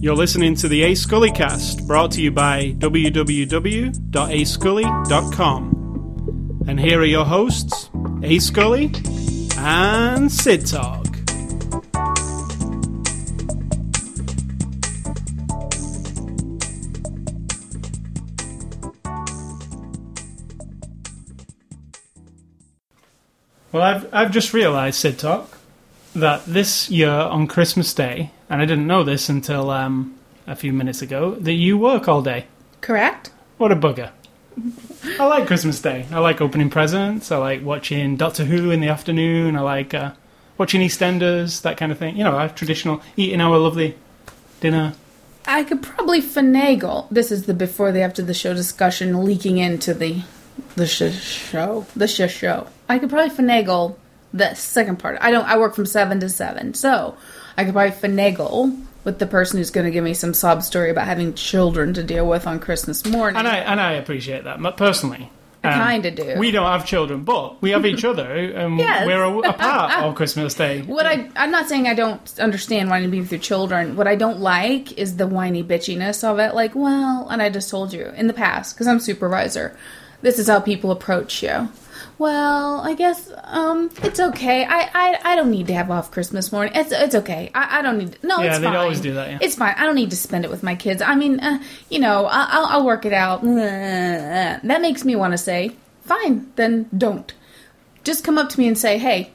You're listening to the A Scully cast, brought to you by www.ascully.com. And here are your hosts, A Scully and Sid Talk. Well, I've, I've just realised, Sid Talk, that this year on Christmas Day, and I didn't know this until um, a few minutes ago, that you work all day. Correct? What a bugger. I like Christmas Day. I like opening presents. I like watching Doctor Who in the afternoon. I like uh, watching EastEnders, that kind of thing. You know, our traditional eating our lovely dinner. I could probably finagle. This is the before the after the show discussion leaking into the the sh- show. The sh- show. I could probably finagle the second part. I don't. I work from seven to seven, so I could probably finagle with the person who's going to give me some sob story about having children to deal with on Christmas morning. And I and I appreciate that. But personally, I um, kinda do. We don't have children, but we have each other, and Yes. we're a, a part of Christmas Day. What I I'm not saying I don't understand wanting to be with your children. What I don't like is the whiny bitchiness of it. Like, well, and I just told you in the past because I'm supervisor. This is how people approach you. Well, I guess um, it's okay. I, I I don't need to have off Christmas morning. It's it's okay. I, I don't need. no, Yeah, it's fine. always do that, yeah. It's fine. I don't need to spend it with my kids. I mean, uh, you know, I- I'll I'll work it out. That makes me want to say, fine, then don't. Just come up to me and say, hey,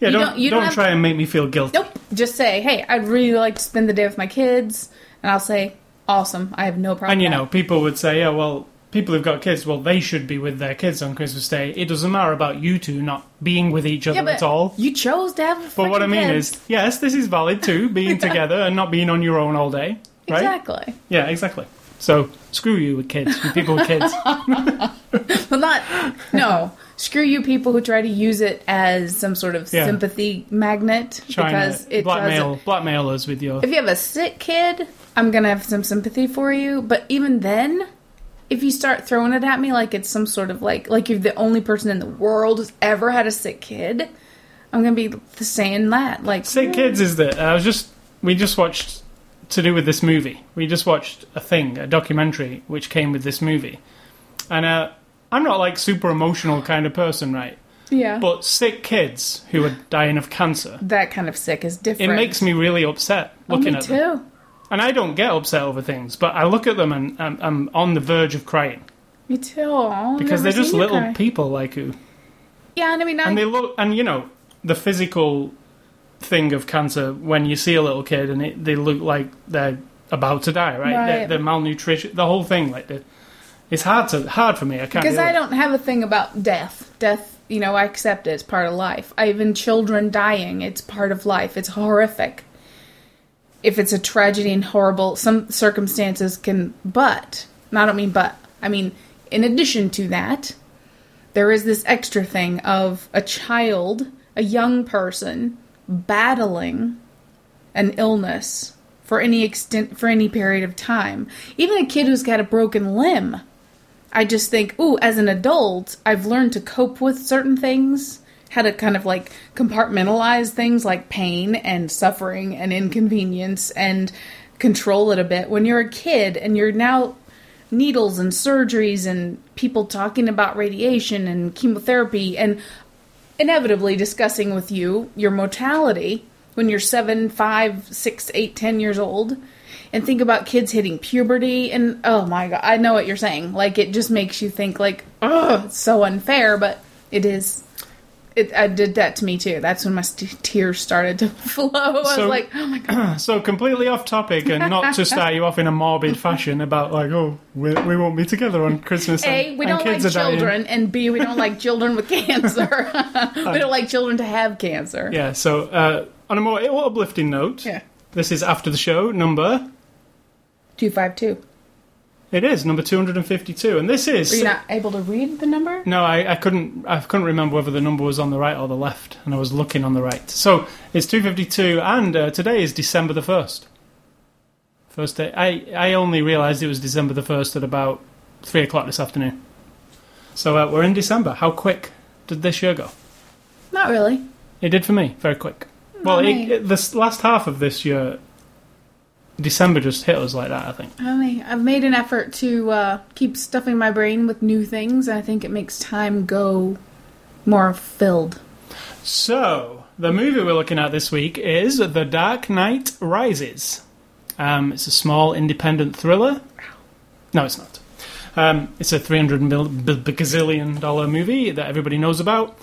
yeah, you don't don't- you don't, don't try and make me feel guilty. Nope. Just say, hey, I'd really like to spend the day with my kids. And I'll say, awesome. I have no problem. And you know, people would say, yeah, well, people who've got kids, well, they should be with their kids on Christmas Day. It doesn't matter about you two not being with each other yeah, at all. you chose to have. But what I mean kids. is, yes, this is valid too, being together and not being on your own all day. Right? exactly. Yeah, exactly. So screw you with kids, you people with kids. Well, not no. Screw you, people who try to use it as some sort of Yeah. sympathy magnet Trying because it blackmail doesn't. blackmail us with your If you have a sick kid, I'm gonna have some sympathy for you. But even then, if you start throwing it at me like it's some sort of like like you're the only person in the world who's ever had a sick kid, I'm gonna be saying that like Sick Kids is that I was just we just watched to do with this movie. We just watched a thing, a documentary which came with this movie. And uh, I'm not like super emotional kind of person, right? yeah. But sick kids who are dying of cancer, that kind of sick is different. it makes me really upset Oh, looking me at too. them. And I don't get upset over things, but I look at them and I'm, I'm on the verge of crying Me too. Because they're just little cry. people like who Yeah, and I mean, I, and they look and you know the physical thing of cancer when you see a little kid and it, they look like they're about to die right, They're, Right. they're malnutrition the whole thing like the, it's hard to hard for me i can't because I don't have a thing about death. Death, you know, I accept it. It's part of life. I even children dying. It's part of life. It's horrific. If it's a tragedy and horrible, some circumstances can. But I don't mean but. I mean, in addition to that, there is this extra thing of a child, a young person, battling an illness for any extent for any period of time. Even a kid who's got a broken limb. I just think, ooh, as an adult, I've learned to cope with certain things, how to kind of like compartmentalize things like pain and suffering and inconvenience and control it a bit. When you're a kid and you're now needles and surgeries and people talking about radiation and chemotherapy and inevitably discussing with you your mortality when you're seven, five, six, eight, ten years old, and think about kids hitting puberty and oh my god, I know what you're saying. Like it just makes you think like, oh, it's so unfair, but it is. It, I did that to me too. That's when my st- tears started to flow. I was like, oh my god. so completely off topic and not to start you off in a morbid fashion about like oh we, we won't be together on christmas A, and, we don't like kids are dying. children, and B, we don't like children with cancer. we don't like children to have cancer. yeah so uh, on a more uplifting note Yeah. this is after the show number Two five two. It is number 252 and this is Are you not able to read the number? No, I, I couldn't. I couldn't remember whether the number was on the right or the left, and I was looking on the right. So it's two fifty two, and uh, today is December the first. First day. I I only realised it was December the first at about three o'clock this afternoon. So uh, we're in December. How quick did this year go? Not really. It did for me, very quick. Well, it, it, this last half of this year, December just hit us like that. I think. I I've made an effort to uh, keep stuffing my brain with new things. and I think it makes time go more filled. So, the movie we're looking at this week is The Dark Knight Rises. Um, it's a small independent thriller. No, it's not. Um, it's a 300 mil- b- gazillion dollar movie that everybody knows about.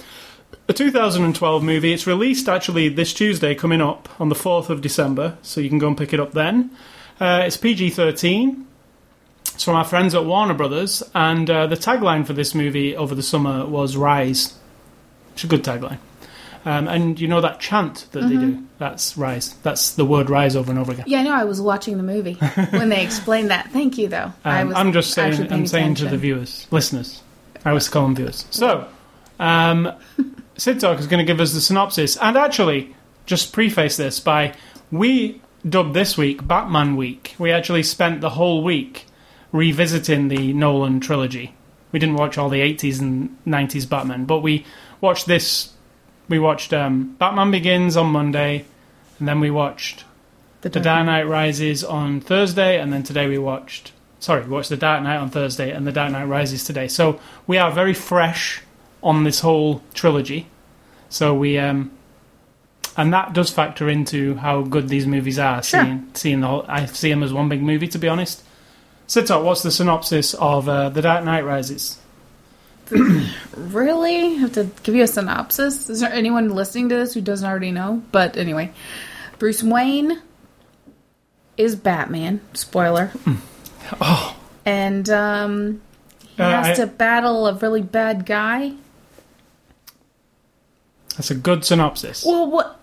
A 2012 movie. It's released actually this Tuesday, coming up on the 4th of December, so you can go and pick it up then. Uh, it's PG 13. It's from our friends at Warner Brothers, and uh, the tagline for this movie over the summer was Rise. It's a good tagline. Um, and you know that chant that they do? That's rise. That's the word rise over and over again. Yeah, I know. I was watching the movie when they explained that. Thank you, though. I Um, was I'm just saying. I'm saying to the viewers, listeners. I was calling viewers. So, um, Sid Talk is going to give us the synopsis, and actually, just preface this by we dubbed this week Batman Week. We actually spent the whole week revisiting the Nolan trilogy. We didn't watch all the 80s and 90s Batman, but we watched this. We watched um, Batman Begins on Monday, and then we watched The the Dark Dark Knight Rises on Thursday, and then today we watched. Sorry, we watched The Dark Knight on Thursday, and The Dark Knight Rises today. So we are very fresh on this whole trilogy. So we, um, and that does factor into how good these movies are. Sure. Seeing, seeing the whole, I see them as one big movie, to be honest. Sid Talk, what's the synopsis of uh, The Dark Knight Rises? Really? I have to give you a synopsis? Is there anyone listening to this who doesn't already know? But anyway, Bruce Wayne is Batman. Spoiler. Oh, And um, he Uh, has I- to battle a really bad guy. That's a good synopsis. Well, what?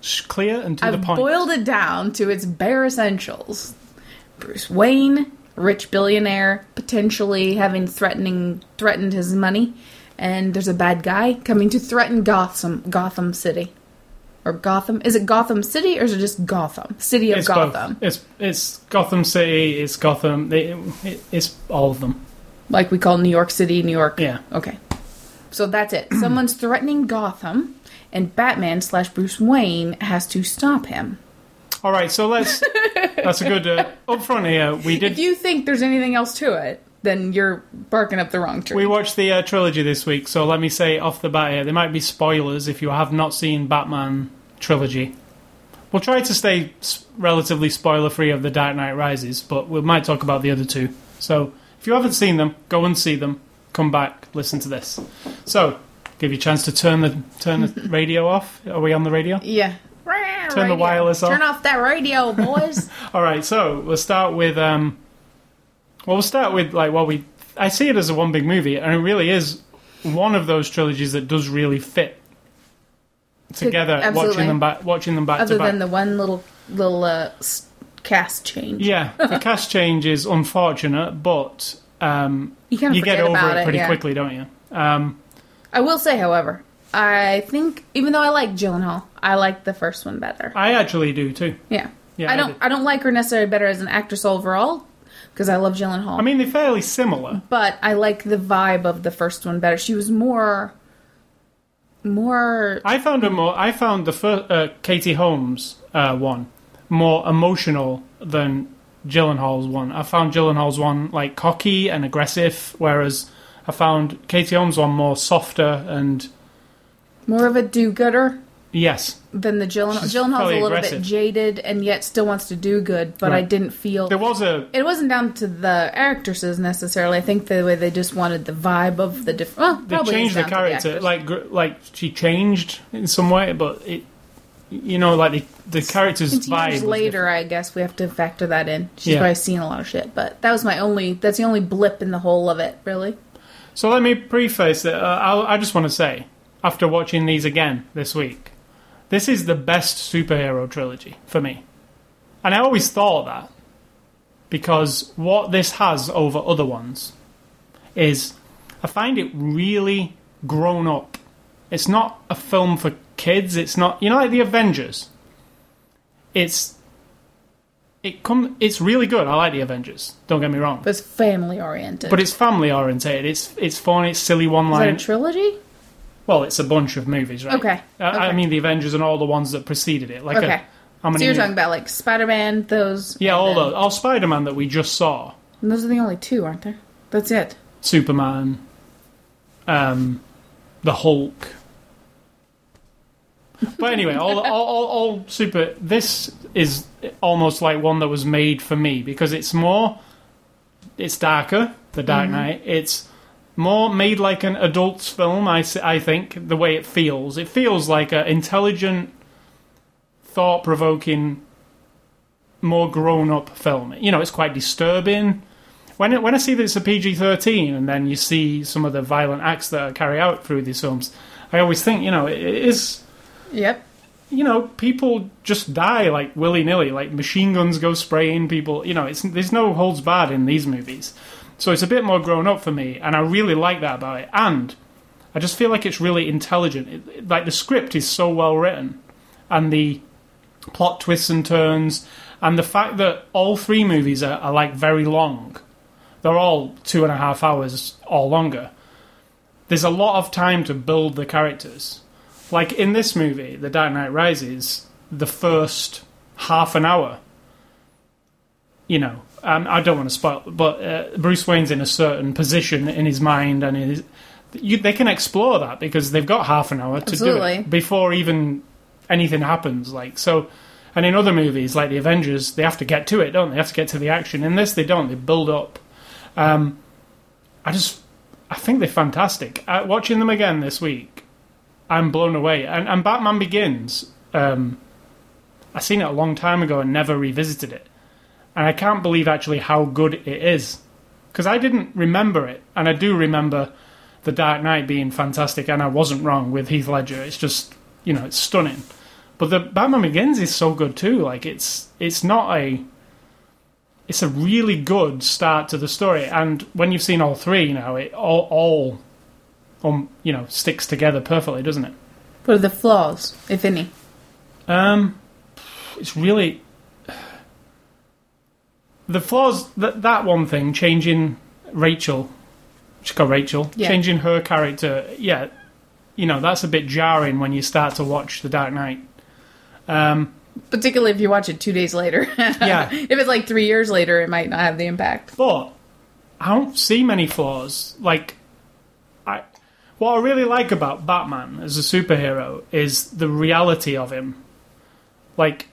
Sh- Clear and to I've the point. boiled it down to its bare essentials. Bruce Wayne, rich billionaire, potentially having threatening threatened his money, and there's a bad guy coming to threaten Gotham Gotham City. Or Gotham. Is it Gotham City or is it just Gotham? City of it's Gotham. both. It's it's Gotham City. It's Gotham. It, it, it's all of them. Like we call New York City, New York. Yeah. Okay. So that's it. Someone's threatening Gotham, and Batman slash Bruce Wayne has to stop him. All right, so let's. that's a good. Uh, up front here, we did. If you think there's anything else to it, then you're barking up the wrong tree. We watched the uh, trilogy this week, so let me say off the bat here, there might be spoilers if you have not seen Batman trilogy. We'll try to stay relatively spoiler free of the Dark Knight Rises, but we might talk about the other two. So if you haven't seen them, go and see them. Come back, listen to this. So give you a chance to turn the turn the radio off. Are we on the radio? Yeah. Turn the wireless off. Turn off that radio, boys. All right, so we'll start with um. Well, we'll start with like what we. I see it as a one big movie, and it really is one of those trilogies that does really fit together. absolutely. Watching them back, watching them back Other to back. than the one little little uh, cast change. yeah, the cast change is unfortunate, but um, You kind of you get over about it pretty yeah. quickly, don't you? Um, I will say, however, I think even though I like Gyllenhaal, I like the first one better. I actually do too. Yeah. Yeah, I I don't. did. I, don't like her necessarily better as an actress overall because I love Gyllenhaal. I mean, they're fairly similar. but I like the vibe of the first one better. She was more, more. I found her more. I found the first uh, Katie Holmes uh, one more emotional than Gyllenhaal's one. I found Gyllenhaal's one like cocky and aggressive, whereas I found Katie Holmes one more softer and more of a do-gooder yes, than the Gyllenhaal. She's Gyllenhaal's a little aggressive. bit jaded and yet still wants to do good, but I didn't feel there was a it wasn't down to the actresses necessarily. I think the way they just wanted the vibe of the different. Well, they changed the character actors. like like she changed in some way, but it you know like the the character's It's vibe later, I guess we have to factor that in. She's Yeah. probably seen a lot of shit, but that was my only. That's the only blip in the whole of it, really. So let me preface it. Uh, I just want to say, after watching these again this week, this is the best superhero trilogy for me. And I always thought that because what this has over other ones is I find it really grown up. It's not a film for kids. It's not, you know, like the Avengers. It's it come. It's really good. I like the Avengers. Don't get me wrong. But it's family oriented. But it's family oriented. It's it's fun. It's silly one line. is that line. a trilogy? Well, it's a bunch of movies, right? Okay, I okay. mean, the Avengers and all the ones that preceded it. Like, Okay. a, how many? So you're talking about like Spider Man, those. yeah, all those. All Spider-Man that we just saw. and those are the only two, aren't there? That's it. Superman, um, the Hulk. But anyway, all, all, all, all super. This is almost like one that was made for me because it's more. It's darker, The Dark mm-hmm. Knight. It's more made like an adult's film. I, s- I think the way it feels. It feels like an intelligent, thought-provoking, more grown-up film. You know, it's quite disturbing when it, when I see that it's a PG thirteen, and then you see some of the violent acts that are carried out through these films, I always think, you know, it, it is, Yep. you know, people just die like willy nilly, like machine guns go spraying people. You know, it's there's no holds barred in these movies, so it's a bit more grown up for me, and I really like that about it. And I just feel like it's really intelligent. It, like the script is so well written, and the plot twists and turns, and the fact that all three movies are, are like very long. They're all two and a half hours or longer. There's a lot of time to build the characters. Like in this movie, The Dark Knight Rises, the first half an hour, you know, um, I don't want to spoil, but uh, Bruce Wayne's in a certain position in his mind, and his, you, they can explore that because they've got half an hour to do it before even anything happens. Like so, and in other movies like the Avengers, they have to get to it, don't they? They have to get to the action. In this, they don't. They build up. Um, I just, I think they're fantastic. Uh, watching them again this week, I'm blown away. And, and Batman Begins, um, I seen it a long time ago and never revisited it, and I can't believe actually how good it is because I didn't remember it, and I do remember The Dark Knight being fantastic, and I wasn't wrong with Heath Ledger. It's just, you know, it's stunning. But the Batman Begins is so good too. Like it's it's not a it's a really good start to the story, and when you've seen all three now, it all all um, you know sticks together perfectly, doesn't it? What are the flaws, if any? Um, it's really the flaws that that one thing changing Rachel, she's called Rachel, Yeah. changing her character. Yeah, you know that's a bit jarring when you start to watch The Dark Knight. Um, Particularly if you watch it two days later. Yeah. if it's like three years later, it might not have the impact. but I don't see many flaws. Like, what I really like about Batman as a superhero is the reality of him. Like,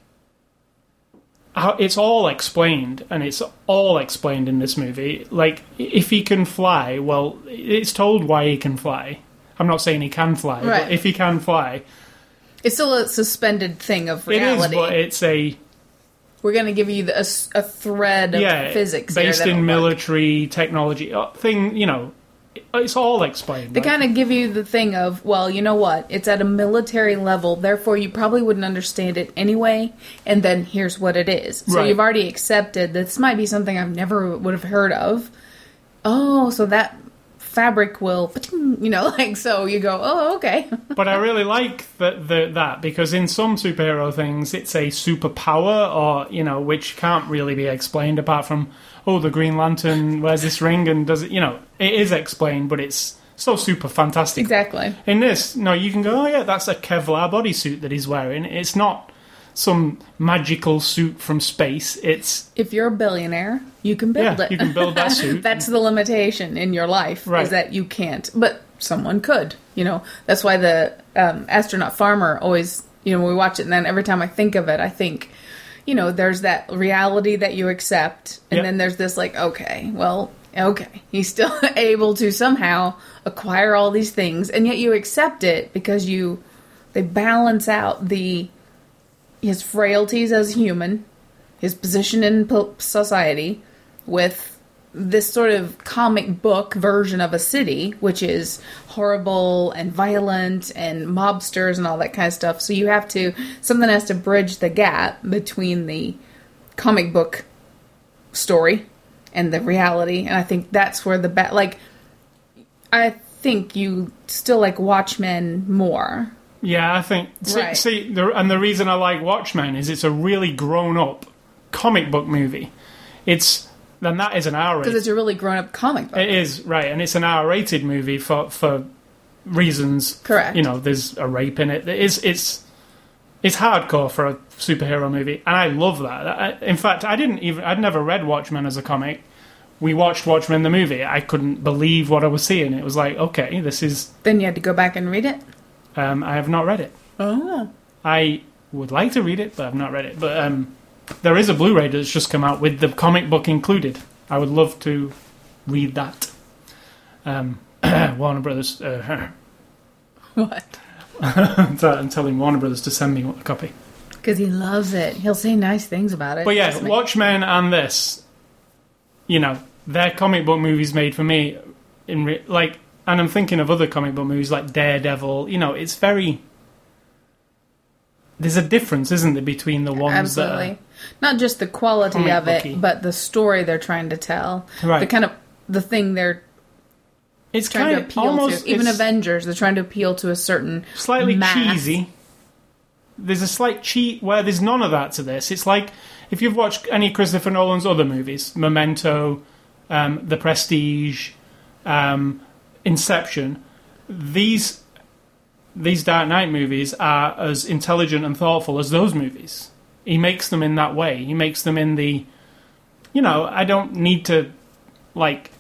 how it's all explained, and it's all explained in this movie. Like, if he can fly, well, it's told why he can fly. I'm not saying he can fly, Right. but if he can fly, It's still a suspended thing of reality. it is. But it's a We're going to give you a, a, thread of yeah, physics based in work. military technology uh, thing. You know, it's all explained. They like- kind of give you the thing of, well, you know what? It's at a military level, therefore you probably wouldn't understand it anyway. And then here's what it is. So Right. you've already accepted this might be something I've never would have heard of. Oh, so that fabric will, you know, like so. You go, oh, okay. but I really like that the, that because in some superhero things it's a superpower or you know which can't really be explained apart from oh the Green Lantern wears this ring and does it you know it is explained but it's so super fantastic. exactly. In this, no, you can go oh yeah that's a Kevlar bodysuit that he's wearing. It's not some magical suit from space. It's If you're a billionaire, you can build yeah it. you can build that suit. That's the limitation in your life Right. is that you can't, but someone could. You know, that's why the um, astronaut farmer always. You know, we watch it, and then every time I think of it, I think, you know, there's that reality that you accept, and Yep. then there's this like, okay, well, okay, he's still able to somehow acquire all these things, and yet you accept it because you they balance out the his frailties as a human, his position in society, with this sort of comic book version of a city, which is horrible and violent and mobsters and all that kind of stuff. So you have to, something has to bridge the gap between the comic book story and the reality. And I think that's where the, ba- like, I think you still like Watchmen more. Yeah, I think. See, Right. see the, and the reason I like Watchmen is it's a really grown up comic book movie. It's then that is an R Because rated. it's a really grown up comic book. It is right, and it's an R rated movie for for reasons. Correct. You know, there's a rape in it. It's it's it's hardcore for a superhero movie, and I love that. I, in fact, I didn't even I'd never read Watchmen as a comic. We watched Watchmen the movie. I couldn't believe what I was seeing. It was like, okay, this is. Then you had to go back and read it. Um, I have not read it. Oh. I would like to read it, but I've not read it. But um, there is a Blu-ray that's just come out with the comic book included. I would love to read that. Um, Warner Brothers. Uh, What? I'm telling Warner Brothers to send me a copy. Because he loves it. He'll say nice things about it. But yeah, me. Watchmen and this, you know, they're comic book movies made for me. In re- like, and I'm thinking of other comic book movies like Daredevil. You know, it's very. There's a difference, isn't there, between the ones Absolutely. that Not just the quality of it, but the story they're trying to tell. right. The kind of the thing they're it's trying kind to of appeal almost to. Even Avengers, they're trying to appeal to a certain slightly mass. cheesy. There's a slight cheat where there's none of that to this. It's like if you've watched any Christopher Nolan's other movies, Memento, um, The Prestige, um, Inception, these these Dark Knight movies are as intelligent and thoughtful as those movies. He makes them in that way. He makes them in the, you know, I don't need to, like,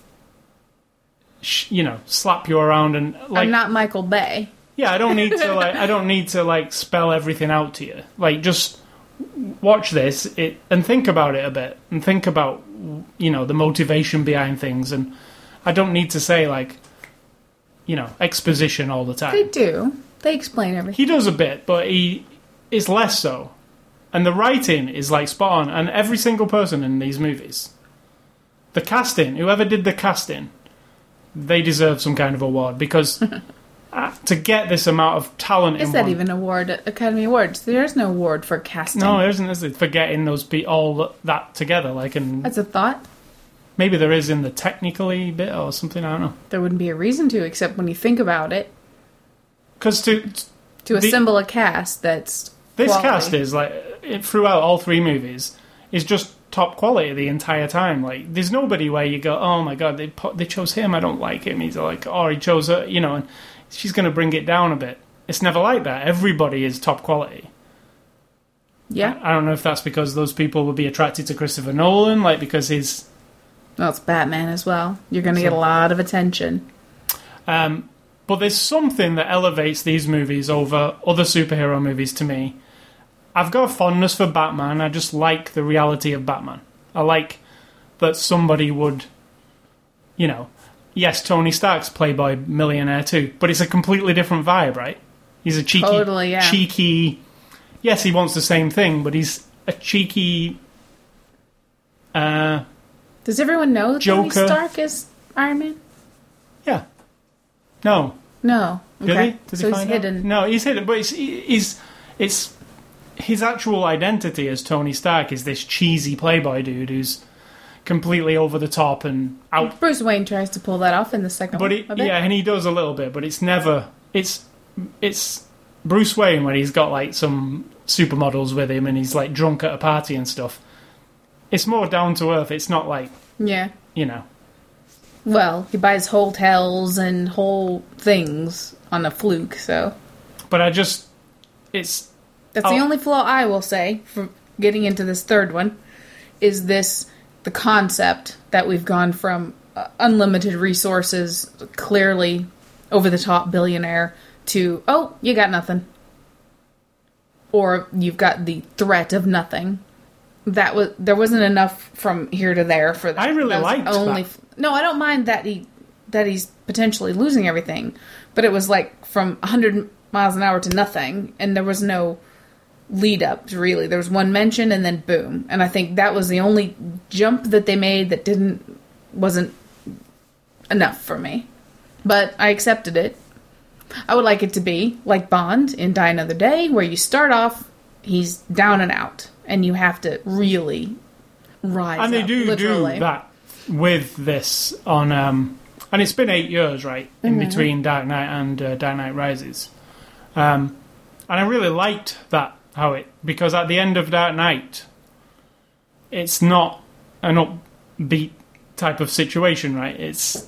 sh- you know, slap you around and like. I'm not Michael Bay. Yeah, I don't need to like I don't need to like spell everything out to you. Like just watch this it and think about it a bit and think about you know the motivation behind things and I don't need to say like you know exposition all the time. They do. They explain everything. He does a bit, but he is less so. And the writing is like spot on and every single person in these movies. The casting, whoever did the casting, they deserve some kind of award because uh, to get this amount of talent Is in that one, even award Academy Awards? There's no award for casting. No, there isn't. Is it? For getting those be all that together, like, and That's a thought. Maybe there is in the technically bit or something. I don't know. There wouldn't be a reason to, except when you think about it, Because to to The- assemble a cast that's this quality. cast is like it, throughout all three movies is just top quality the entire time. Like, there's nobody where you go, oh my god, they put, they chose him. I don't like him. He's like, oh, he chose her. You know, and she's going to bring it down a bit. It's never like that. Everybody is top quality. Yeah. I don't know if that's because those people would be attracted to Christopher Nolan, like because he's Well, it's Batman as well. You're going to get a lot of attention. Um, but there's something that elevates these movies over other superhero movies to me. I've got a fondness for Batman. I just like the reality of Batman. I like that somebody would, you know, yes, Tony Stark's playboy millionaire too, but it's a completely different vibe, right? He's a cheeky, Totally, yeah. cheeky. Yes, he wants the same thing, but he's a cheeky. Uh, Does everyone know that Tony Stark is Iron Man? yeah. No, No. Did Okay. he? Did so he he's find hidden. Out? No, he's hidden. But it's, he's it's his actual identity as Tony Stark is this cheesy playboy dude who's completely over the top and out. Bruce Wayne tries to pull that off in the second But it, yeah, and he does a little bit, but it's never. It's it's Bruce Wayne when he's got like some supermodels with him and he's like drunk at a party and stuff. It's more down to earth. It's not like Yeah. you know. Well, he buys hotels and whole things on a fluke, so But I just it's that's the Oh. only flaw I will say for getting into this third one is this the concept that we've gone from uh, unlimited resources, clearly over the top billionaire to oh, you got nothing. Or you've got the threat of nothing. That was there wasn't enough from here to there for that. I really liked only that. no, I don't mind that he that he's potentially losing everything, but it was like from 100 miles an hour to nothing, and there was no lead up really. There was one mention and then boom, and I think that was the only jump that they made that didn't wasn't enough for me, but I accepted it. I would like it to be like Bond in Die Another Day, where you start off he's down and out, and you have to really rise. and they up, do literally. do that with this on um and it's been eight years right in Mm-hmm. between dark knight and uh, dark knight rises um and i really liked that how it because at the end of dark knight it's not an upbeat type of situation right it's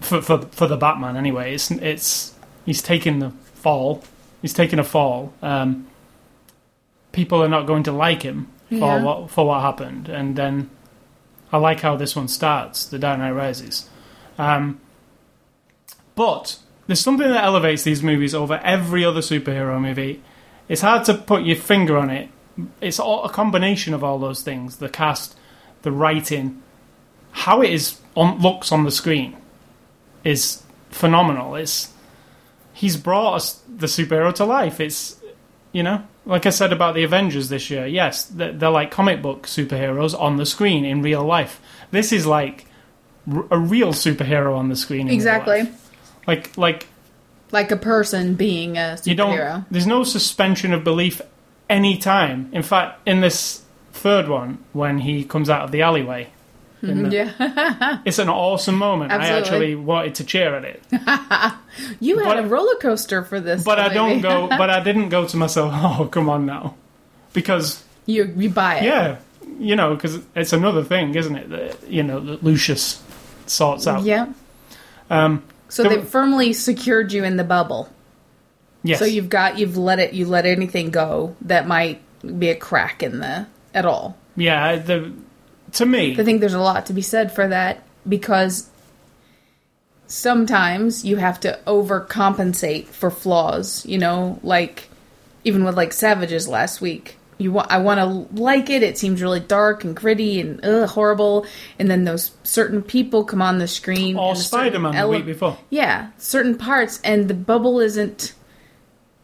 for for, for the batman anyway it's it's he's taking the fall. He's taking a fall. Um, people are not going to like him for Yeah. what for what happened, and then I like how this one starts. The Dark Knight Rises. Um, but there's something that elevates these movies over every other superhero movie. It's hard to put your finger on it. It's all a combination of all those things: the cast, the writing, how it is on, looks on the screen is phenomenal. It's he's brought us the superhero to life. It's you know, like I said about the Avengers this year. Yes, they're, they're like comic book superheroes on the screen in real life. This is like r- a real superhero on the screen. In real Exactly. Like like Like a person being a superhero. you don't. There's no suspension of belief any time. In fact, in this third one, when he comes out of the alleyway, the- yeah. it's an awesome moment. I actually wanted to cheer at it, You had But- a roller coaster for this. but I don't go. But I didn't go to myself. Oh, come on now, because you you buy it. yeah, you know, because it's another thing, isn't it? That you know that Lucius sorts out. Yeah. Um, So they firmly secured you in the bubble. yes. So you've got you've let it you let anything go that might be a crack in the at all. yeah. The to me, I think there's a lot to be said for that because sometimes you have to overcompensate for flaws, you know, like even with like Savages last week. You want I want to like it. It seems really dark and gritty and ugh, horrible. And then those certain people come on the screen. or and a certain Spider Man the week before. yeah, certain parts, and the bubble isn't.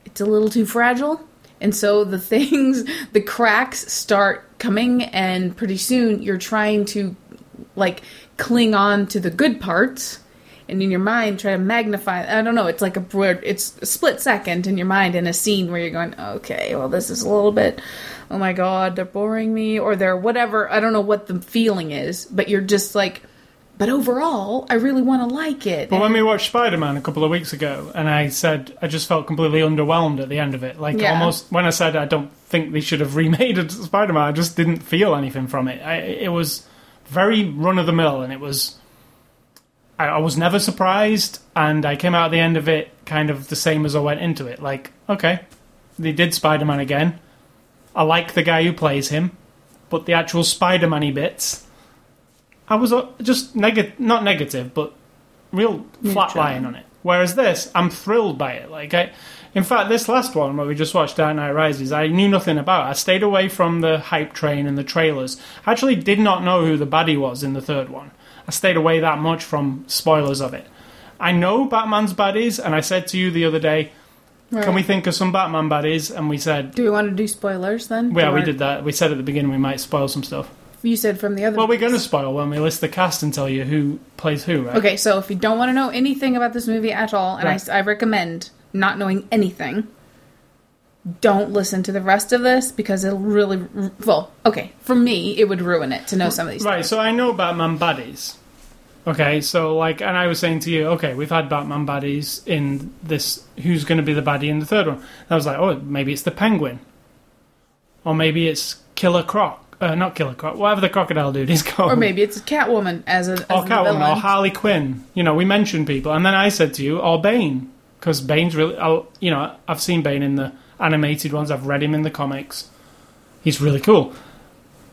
It's a little too fragile, and so the things, the cracks start coming, and pretty soon you're trying to, like, cling on to the good parts, and in your mind try to magnify. I don't know. It's like a. It's a split second in your mind in a scene where you're going, okay, well, this is a little bit. Oh my god, they're boring me, or they're whatever. I don't know what the feeling is, but you're just like. But overall, I really want to like it. But when we watched Spider Man a couple of weeks ago, and I said I just felt completely underwhelmed at the end of it. Like Yeah. almost when I said I don't think they should have remade Spider Man, I just didn't feel anything from it. I, it was very run of the mill, and it was. I, I was never surprised, and I came out at the end of it kind of the same as I went into it. Like, okay, they did Spider Man again. I like the guy who plays him, but the actual Spider Man bits. I was uh, just negative, not negative, but real flat lying on it. Whereas this, I'm thrilled by it. Like I, in fact, this last one where we just watched Dark Knight Rises, I knew nothing about. I stayed away from the hype train and the trailers. I actually did not know who the baddie was in the third one. I stayed away that much from spoilers of it. I know Batman's baddies, and I said to you the other day, Right. "Can we think of some Batman baddies?" And we said, Do we want to do spoilers then? "Yeah, we did that." We said at the beginning we might spoil some stuff. You said from the other. Well, we're going to spoil when we list the cast and tell you who plays who, right? Okay, so if you don't want to know anything about this movie at all, and Right. I, I recommend not knowing anything, don't listen to the rest of this because it'll really. Well, okay, for me, it would ruin it to know some of these. Right, so I know Batman baddies. Okay, so like, and I was saying to you, okay, we've had Batman baddies in this. Who's going to be the baddie in the third one? And I was like, oh, maybe it's the Penguin, or maybe it's Killer Croc. Uh, not Killer Croc, whatever the crocodile dude is called. Or maybe it's Catwoman as a as or Catwoman, or. Harley Quinn. You know, we mentioned people, and then I said to you, or Bane, because Bane's really. I'll, you know, I've seen Bane in the animated ones. I've read him in the comics. He's really cool.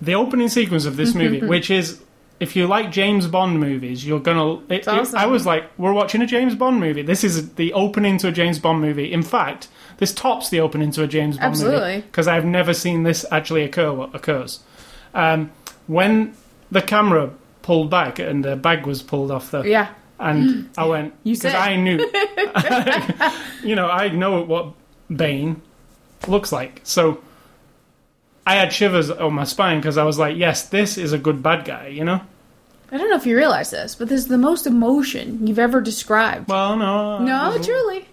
The opening sequence of this movie, which is, if you like James Bond movies, you're gonna. It, it- awesome. I was like, we're watching a James Bond movie. This is the opening to a James Bond movie. In fact, this tops the opening to a James Bond movie because I've never seen this actually occur. What occurs um, when the camera pulled back and the bag was pulled off the yeah, and I went You because. I knew, you know, I know what Bane looks like. So I had shivers on my spine because I was like, yes, this is a good bad guy. You know? I don't know if you realize this, but this is the most emotion you've ever described. Well, no, No, truly.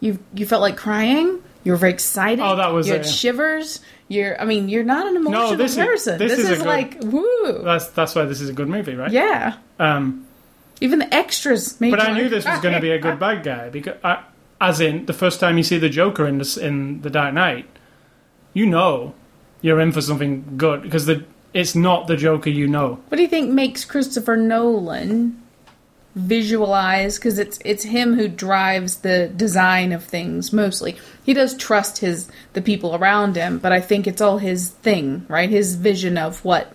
You you felt like crying. You were very excited. Oh, that was you had shivers. You're. I mean, you're not an emotional this is- person. this this is is, good- like woo. That's that's why this is a good movie, right? yeah. Um, Even the extras made. but I knew like, this was going to be a good bad guy because, I, as in, the first time you see the Joker in this, in the Dark Knight, you know you're in for something good because the it's not the Joker you know. What do you think makes Christopher Nolan visualize because it's it's him who drives the design of things mostly. He does trust his the people around him, but I think it's all his thing, right? His vision of what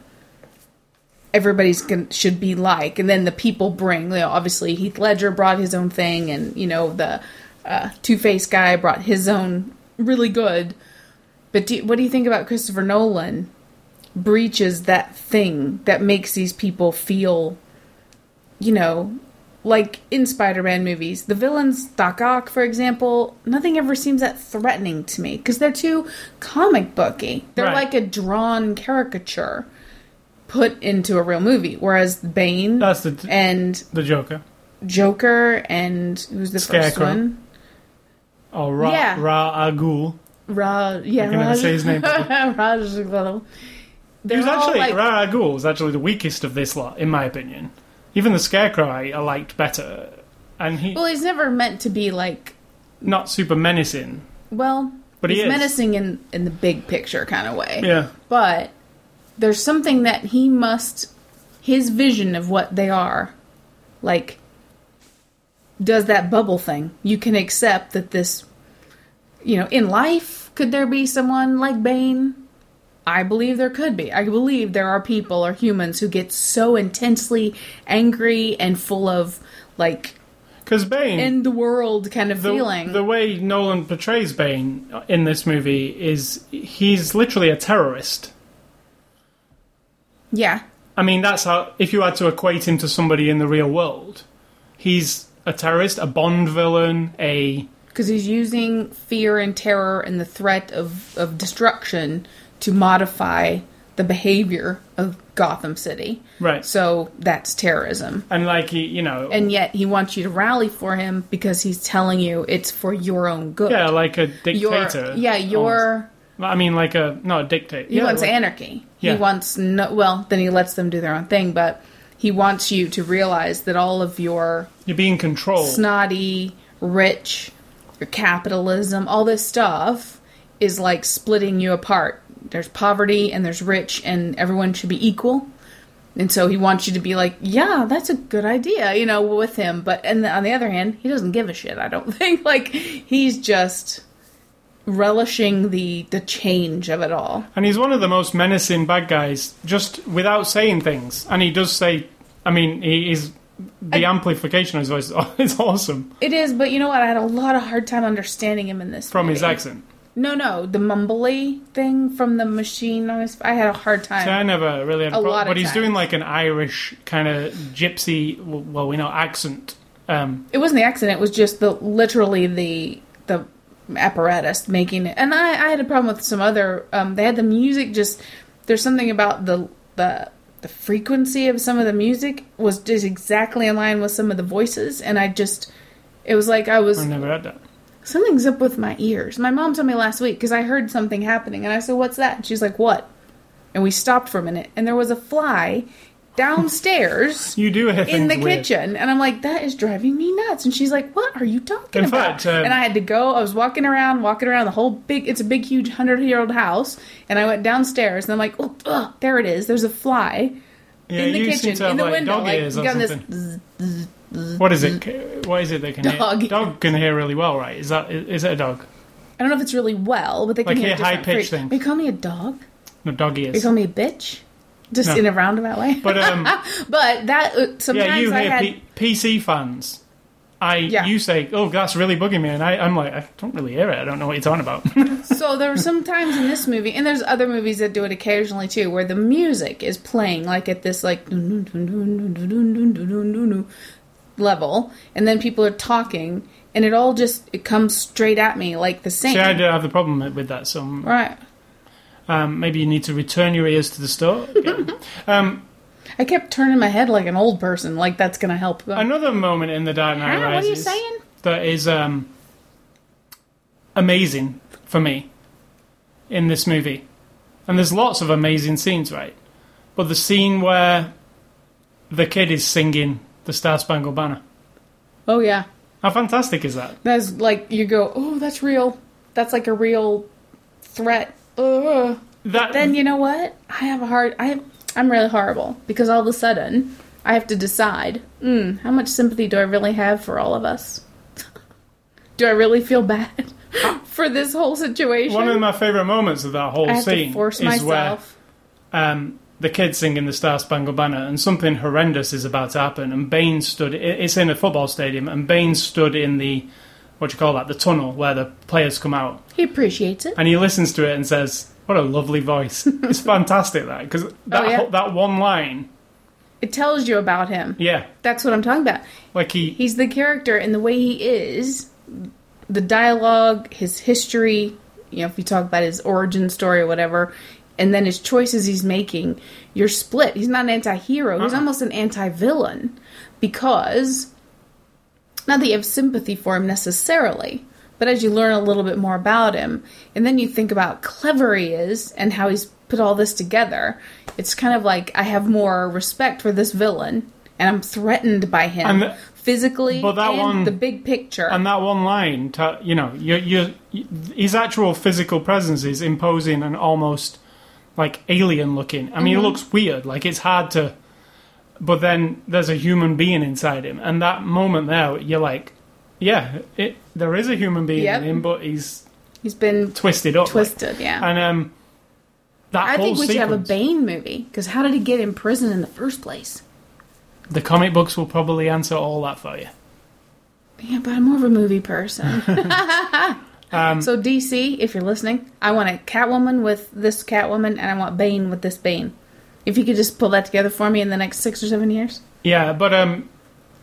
everybody's going should be like, and then the people bring. You know, obviously Heath Ledger brought his own thing, and you know the uh, Two Face guy brought his own really good. But do, what do you think about Christopher Nolan? Breaches that thing that makes these people feel, you know, like in Spider-Man movies, the villains, Doc Ock, for example, nothing ever seems that threatening to me because they're too comic booky. They're Right. like a drawn caricature put into a real movie. Whereas Bane That's the and the Joker. Joker and who's the first Scarecrow. one? Or Ra, Yeah. Ra Al Ghul. Ra, yeah, I can never Raj- say his name Raj. He was actually like- Ra Al Ghul was actually the weakest of this lot, in my opinion. Even the Scarecrow I, I liked better, and he Well, he's never meant to be like. not super menacing. Well, But he he's is. menacing in in the big picture kind of way. Yeah, But there's something that he must. His vision of what they are, like, does that bubble thing. You can accept that this, you know, in life, could there be someone like Bane? I believe there could be. I believe there are people or humans who get so intensely angry and full of, like, because Bane, end the world kind of the, feeling. the way Nolan portrays Bane in this movie is he's literally a terrorist. yeah. I mean, that's how. If you had to equate him to somebody in the real world, he's a terrorist, a Bond villain, a because he's using fear and terror and the threat of, of destruction to modify the behavior of Gotham City. right. So that's terrorism. And like he, you know, And yet he wants you to rally for him because he's telling you it's for your own good. yeah, like a Your- dictator. yeah, your almost. I mean, like a not a dictator. he yeah, wants like- anarchy. Yeah. He wants no well, then he lets them do their own thing, but he wants you to realize that all of your You're being controlled. snotty, rich, your capitalism, all this stuff is like splitting you apart. There's poverty and there's rich, and everyone should be equal. And so he wants you to be like, yeah, that's a good idea, you know, with him. But and on the other hand, he doesn't give a shit. I don't think like he's just relishing the the change of it all. And he's one of the most menacing bad guys, just without saying things. And he does say, I mean, he is the amplification of his voice is awesome It is, but you know what? I had a lot of hard time understanding him in this from his accent. No, no, the mumbly thing from the machine on his. I had a hard time. See, I never really had a, A problem, lot of but he's doing like an Irish kind of gypsy, well, we know accent. Um, It wasn't the accident. It was just the literally the the apparatus making it. And I, I had a problem with some other. Um, they had the music. Just there's something about the the the frequency of some of the music was just exactly in line with some of the voices, and I just it was like I was I never had that. Something's up with my ears. My mom told me last week because I heard something happening, and I said, "What's that?" And she's like, "What?" And we stopped for a minute, and there was a fly downstairs You do in the weird. kitchen, and I'm like, "That is driving me nuts." And she's like, "What are you talking In about?" fact, um, and I had to go. I was walking around, walking around the whole big. It's a big, huge hundred year old house, and I went downstairs, and I'm like, "Oh, ugh, there it is. There's a fly Yeah, in the kitchen, seem to have in the like window, like ears got this." something. What is it? What is it they can Dog. hear? Dog can hear really well, right? Is that is it a dog? I don't know if it's really well, but they can Like hear hear high-pitched fre- things. They call me a dog. No, dog They ears. call me a bitch, just No. in a roundabout way. But um, But that uh, sometimes yeah, you I hear had. P- PC fans. I Yeah. you say, oh, that's really bugging me, and I, I'm like, I don't really hear it. I don't know what you're talking about. so there are some times in this movie, and there's other movies that do it occasionally too, where the music is playing like at this like level, and then people are talking, and it all just it comes straight at me like the same. See, I do have the problem with that. So Right. um, maybe you need to return your ears to the store. um, I kept turning my head like an old person, like that's gonna help. another moment in the Dark Knight Huh? What are you saying? that is um, amazing for me in this movie, and there's lots of amazing scenes, right? But the scene where the kid is singing the Star Spangled Banner, Oh yeah. how fantastic is that? That's like you go, oh, that's real. That's like a real threat. Ugh. That Then you know what? I have a hard. I I'm really horrible because all of a sudden I have to decide, mm, how much sympathy do I really have for all of us? do I really feel bad for this whole situation? One of my favourite moments of that whole scene is myself. where um, the kids singing the Star Spangled Banner and something horrendous is about to happen. And Bane stood, it's in a football stadium, and Bane stood in the, what do you call that, the tunnel where the players come out. He appreciates it. And he listens to it and says, what a lovely voice. it's fantastic, that, because that, Oh, yeah? that one line, It tells you about him. yeah, That's what I'm talking about. like he, He's the character and the way he is, the dialogue, his history, you know, if you talk about his origin story or whatever, and then his choices he's making, you're split. He's not an anti hero, he's Uh-uh. almost an anti villain because not that you have sympathy for him necessarily, but as you learn a little bit more about him, and then you think about how clever he is and how he's put all this together, it's kind of like I have more respect for this villain, and I'm threatened by him the- physically But that and one- the big picture. And that one line, ta- you know, you you his actual physical presence is imposing and almost like alien looking. I mean, Mm-hmm. he looks weird. Like it's hard to. But then there's a human being inside him, and that moment there, you're like, yeah, it there is a human being Yep. in him, but he's He's been twisted up. like- twisted, yeah. and um, that I whole think we should have a sequence- Bane movie because how did he get in prison in the first place? The comic books will probably answer all that for you. Yeah, but I'm more of a movie person. Um, so DC, if you're listening, I want a Catwoman with this Catwoman, and I want Bane with this Bane. If you could just pull that together for me in the next six or seven years, Yeah, but um,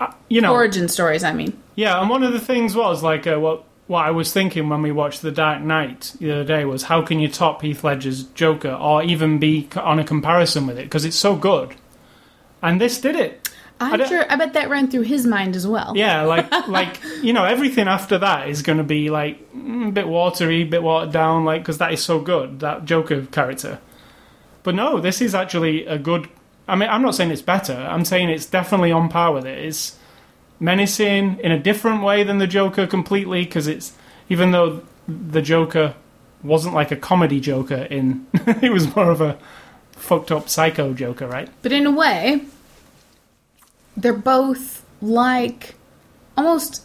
uh, you know, origin stories. I mean, Yeah, and one of the things was like uh, what what I was thinking when we watched The Dark Knight the other day was how can you top Heath Ledger's Joker or even be on a comparison with it because it's so good, and this did it. I I'm don't- sure. I bet that ran through his mind as well. Yeah, like like you know everything after that is going to be like mm, a bit watery, bit watered down, like because that is so good that Joker character. But no, this is actually a good. I mean, I'm not saying it's better. I'm saying it's definitely on par with it. It's menacing in a different way than the Joker completely because it's even though the Joker wasn't like a comedy Joker in it was more of a fucked up psycho Joker, right? But in a way, they're both like almost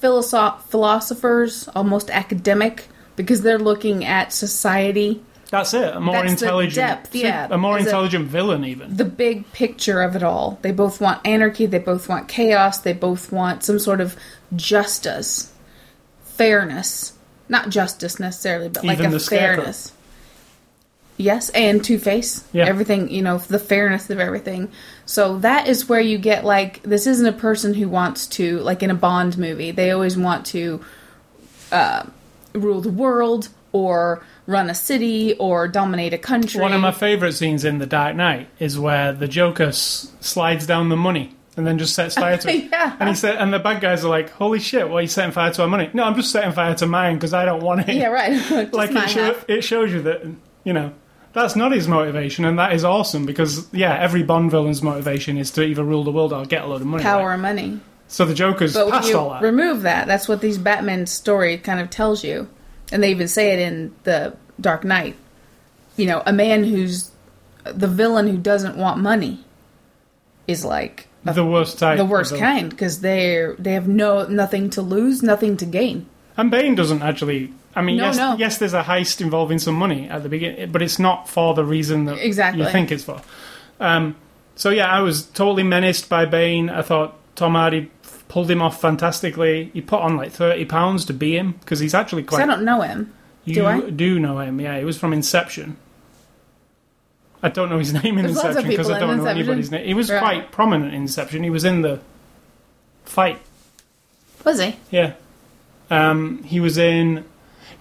philosoph- philosophers, almost academic, because they're looking at society, That's it. A more That's intelligent, depth, yeah. a more intelligent villain even. the big picture of it all. They both want anarchy, they both want chaos, they both want some sort of justice, fairness. Not justice necessarily, but like a fairness. Yes, and Two Face. Yeah. Everything, you know, the fairness of everything. So that is where you get like this isn't a person who wants to like in a Bond movie. They always want to uh, rule the world or run a city or dominate a country. One of my favourite scenes in The Dark Knight is where the Joker s- slides down the money and then just sets fire to it. Yeah. And he said, and the bad guys are like, "Holy shit! Why are you setting fire to our money?" No, I'm just setting fire to mine because I don't want it. yeah, right. Like it, show, it shows you that you know that's not his motivation, and that is awesome because yeah, every Bond villain's motivation is to either rule the world or get a load of money. power right? and money. So the Joker's But past all that. remove that, that's what these Batman story kind of tells you, and they even say it in the Dark Knight. You know, a man who's the villain who doesn't want money is like the worst type. the worst kind because they're they have no nothing to lose, nothing to gain. And Bane doesn't actually. I mean, No, yes, no. yes, there's a heist involving some money at the beginning, but it's not for the reason that Exactly. you think it's for. Um, so yeah, I was totally menaced by Bane. I thought Tom Hardy pulled him off fantastically. He put on like thirty pounds to be him because he's actually quite. I don't know him. you do I? do know him? Yeah, he was from Inception. I don't know his name in There's Inception because I don't know Inception. anybody's name. He was Right. quite prominent in Inception. He was in the fight Was he? yeah. Um, he was in.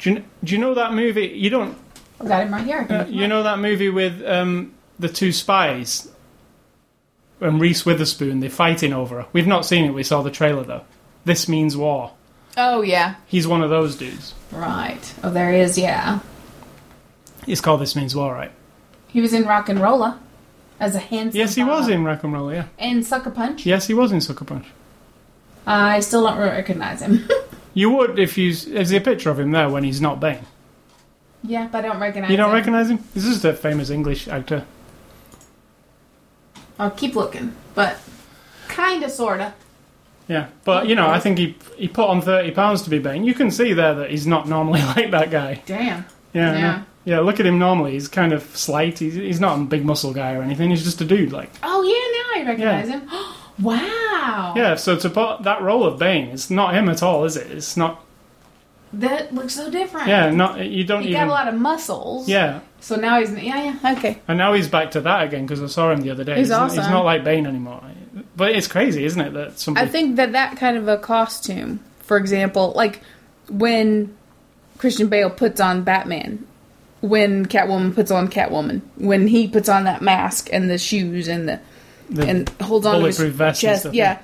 Do you, do you know that movie? You don't. I got him right here. Uh, you know that movie with um, the two spies and Reese Witherspoon? They're fighting over her. We've not seen it. We saw the trailer though. This means war. oh yeah, He's one of those dudes. right. Oh, there he is. Yeah, It's called This Means War, right? he was in Rock and Rolla as a handsome. Yes, he was in Rock and Roll. Yeah. and Sucker Punch. Yes, he was in Sucker Punch. I still don't recognize him. You would if you. There's a picture of him there when he's not Bane. yeah, but I don't recognize. You don't him. recognize him? This is a famous English actor. I'll keep looking, but kinda, sorta. Yeah, but you know, I think he he put on thirty pounds to be Bane. You can see there that he's not normally like that guy. Damn. Yeah, Yeah. yeah. yeah look at him normally. He's kind of slight. He's, he's not a big muscle guy or anything. He's just a dude. Like, Oh yeah, now I recognize him. wow. yeah. So to put that role of Bane, it's not him at all, is it? It's not. That looks so different. Yeah, not you don't He even. got a lot of muscles. yeah, So now he's yeah yeah okay. and now he's back to that again because I saw him the other day. He's not- awesome. He's not like Bane anymore. But it's crazy, isn't it? That somebody. I think that that kind of a costume, for example, like when Christian Bale puts on Batman, when Catwoman puts on Catwoman, when he puts on that mask and the shoes and the the and holds on to his vest chest, stuff, yeah.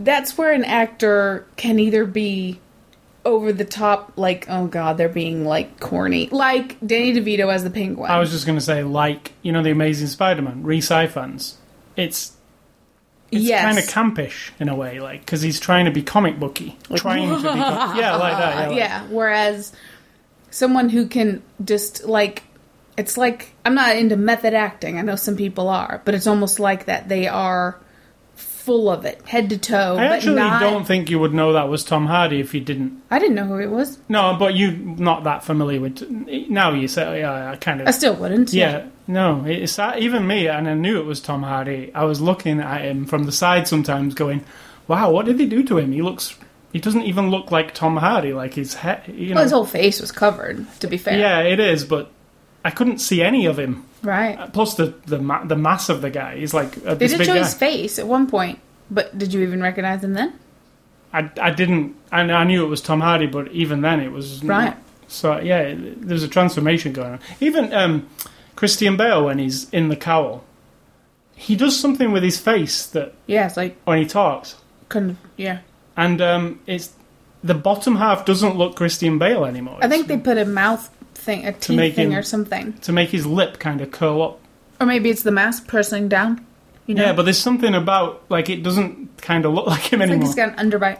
That's where an actor can either be over the top, like oh god, they're being like corny, like Danny DeVito as the Penguin. I was just going to say, like you know, the Amazing Spider-Man, re-sci fans. It's it's yes, kind of campish in a way, like because he's trying to be comic booky, trying to be, yeah, like that, yeah, like- yeah. Whereas someone who can just like, it's like I'm not into method acting. I know some people are, but it's almost like that. They are full of it, head to toe. I actually not, don't think you would know that was Tom Hardy if you didn't. I didn't know who it was. No, but you not that familiar with. Now you say, yeah, I kind of. I still wouldn't. Yeah, no, it's even me, and I knew it was Tom Hardy. I was looking at him from the side sometimes, going, "Wow, what did they do to him? He looks, he doesn't even look like Tom Hardy. Like his head, you know." Well, his whole face was covered. To be fair. yeah, it is, but I couldn't see any of him. Right. Plus the the ma- the mass of the guy. He's like uh, They did show guy. his face at one point, but did you even recognize him then? I, I didn't. I, I knew it was Tom Hardy, but even then it was not- Right. So yeah, there's a transformation going on. Even um, Christian Bale when he's in the cowl, he does something with his face that Yeah, it's like when he talks, kind of. Yeah. and um, it's the bottom half doesn't look Christian Bale anymore. I think It's they put a mouth thing, a teeth thing, him- or something, to make his lip kind of curl up. or maybe it's the mask pressing down. You know? Yeah, but there's something about like it doesn't kind of look like him I think anymore. he's got an underbite.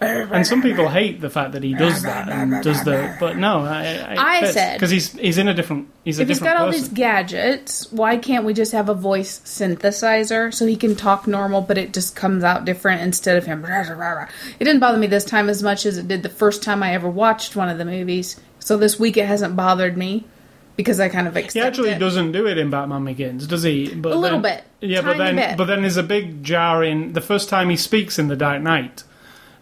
And some people hate the fact that he does that and does the. But no, I, I said- because he's he's in a different. He's a different. If he's different got all these gadgets, why can't we just have a voice synthesizer so he can talk normal, but it just comes out different instead of him? It didn't bother me this time as much as it did the first time I ever watched one of the movies. So this week it hasn't bothered me because I kind of accept He actually it. doesn't do it in Batman Begins, does he? But A little then- bit. Yeah, but then bit. but then there's a big jar in the first time he speaks in the Dark Knight,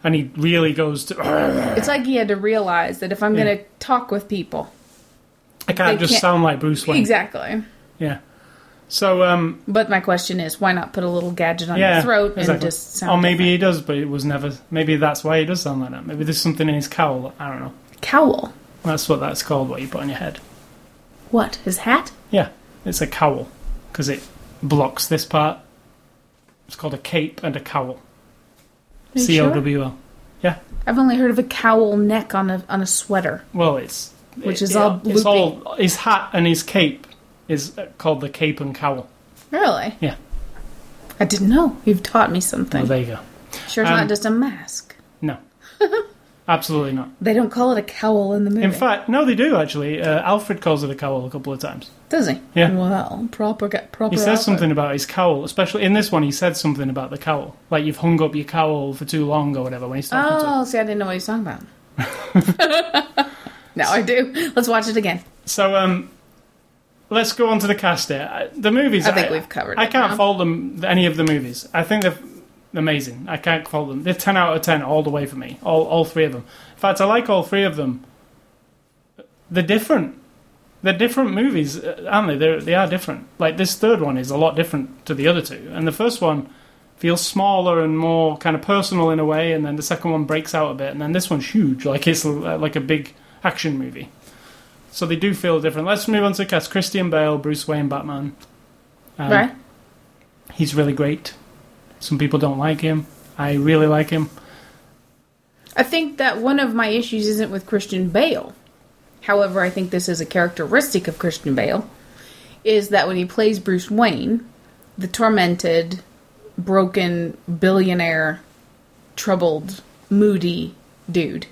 and he really goes to. It's like he had to realize that if I'm Yeah. going to talk with people, I can't just can't- sound like Bruce Wayne. exactly. Yeah. So um But my question is, why not put a little gadget on yeah, your throat exactly. and just sound? Or maybe different? he does, but it was never. Maybe that's why he does sound like that. Maybe there's something in his cowl. I don't know. cowl. That's what that's called. What you put on your head. What his hat? Yeah, it's a cowl because it blocks this part. It's called a cape and a cowl. Are you C sure? O W L. I've only heard of a cowl neck on a on a sweater. Well, it's Which it- is all It's all his hat and his cape is called the cape and cowl. Really? Yeah. I didn't know. You've taught me something. Well, there you go. sure, it's um, not just a mask. No, absolutely not. They don't call it a cowl in the movie. In fact, no, they do actually. Uh, Alfred calls it a cowl a couple of times. does he? Yeah. Well, proper get proper. He says outfit. something about his cowl, especially in this one. He said something about the cowl, like you've hung up your cowl for too long or whatever. When he's talking to Oh, see, I didn't know what he was talking about. now I do. Let's watch it again. So, um, let's go on to the cast here. The movies. I think we've covered I can't now. fault them. Any of the movies. I think they're amazing. I can't fault them. They're ten out of ten all the way for me. All all three of them. In fact, I like all three of them. They're different. They're different movies, uh, aren't they? They're, they are different. Like this third one is a lot different to the other two, and the first one feels smaller and more kind of personal in a way, and then the second one breaks out a bit, and then this one's huge, like it's uh, like a big action movie. So they do feel different. Let's move on to the cast. Christian Bale, Bruce Wayne, Batman. Um, right? He's really great. Some people don't like him. I really like him. I think that one of my issues isn't with Christian Bale. However, I think this is a characteristic of Christian Bale is that when he plays Bruce Wayne, the tormented, broken, billionaire, troubled, moody dude,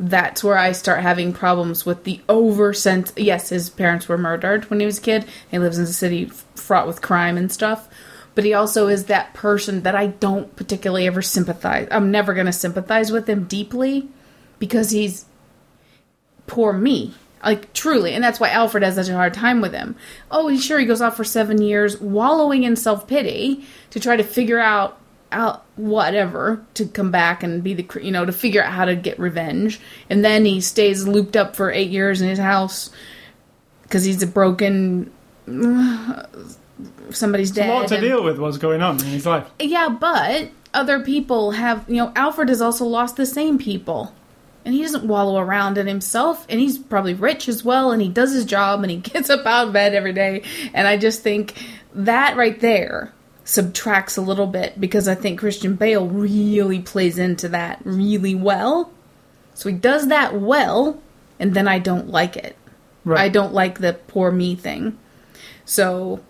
that's where I start having problems with the over sense. Yes, his parents were murdered when he was a kid. He lives in a city fraught with crime and stuff. But he also is that person that I don't particularly ever sympathize. I'm never going to sympathize with him deeply because he's poor me. Like truly, and that's why Alfred has such a hard time with him. Oh, he's sure he goes off for seven years, wallowing in self pity to try to figure out out whatever to come back and be the you know to figure out how to get revenge, and then he stays looped up for eight years in his house because he's a broken somebody's It's a lot to and- deal with what's going on in his life. yeah, but other people have, you know, Alfred has also lost the same people. And he doesn't wallow around in himself, and he's probably rich as well, and he does his job, and he gets up out of bed every day. And I just think that right there subtracts a little bit because I think Christian Bale really plays into that really well. So he does that well, and then I don't like it. Right. I don't like the poor me thing. So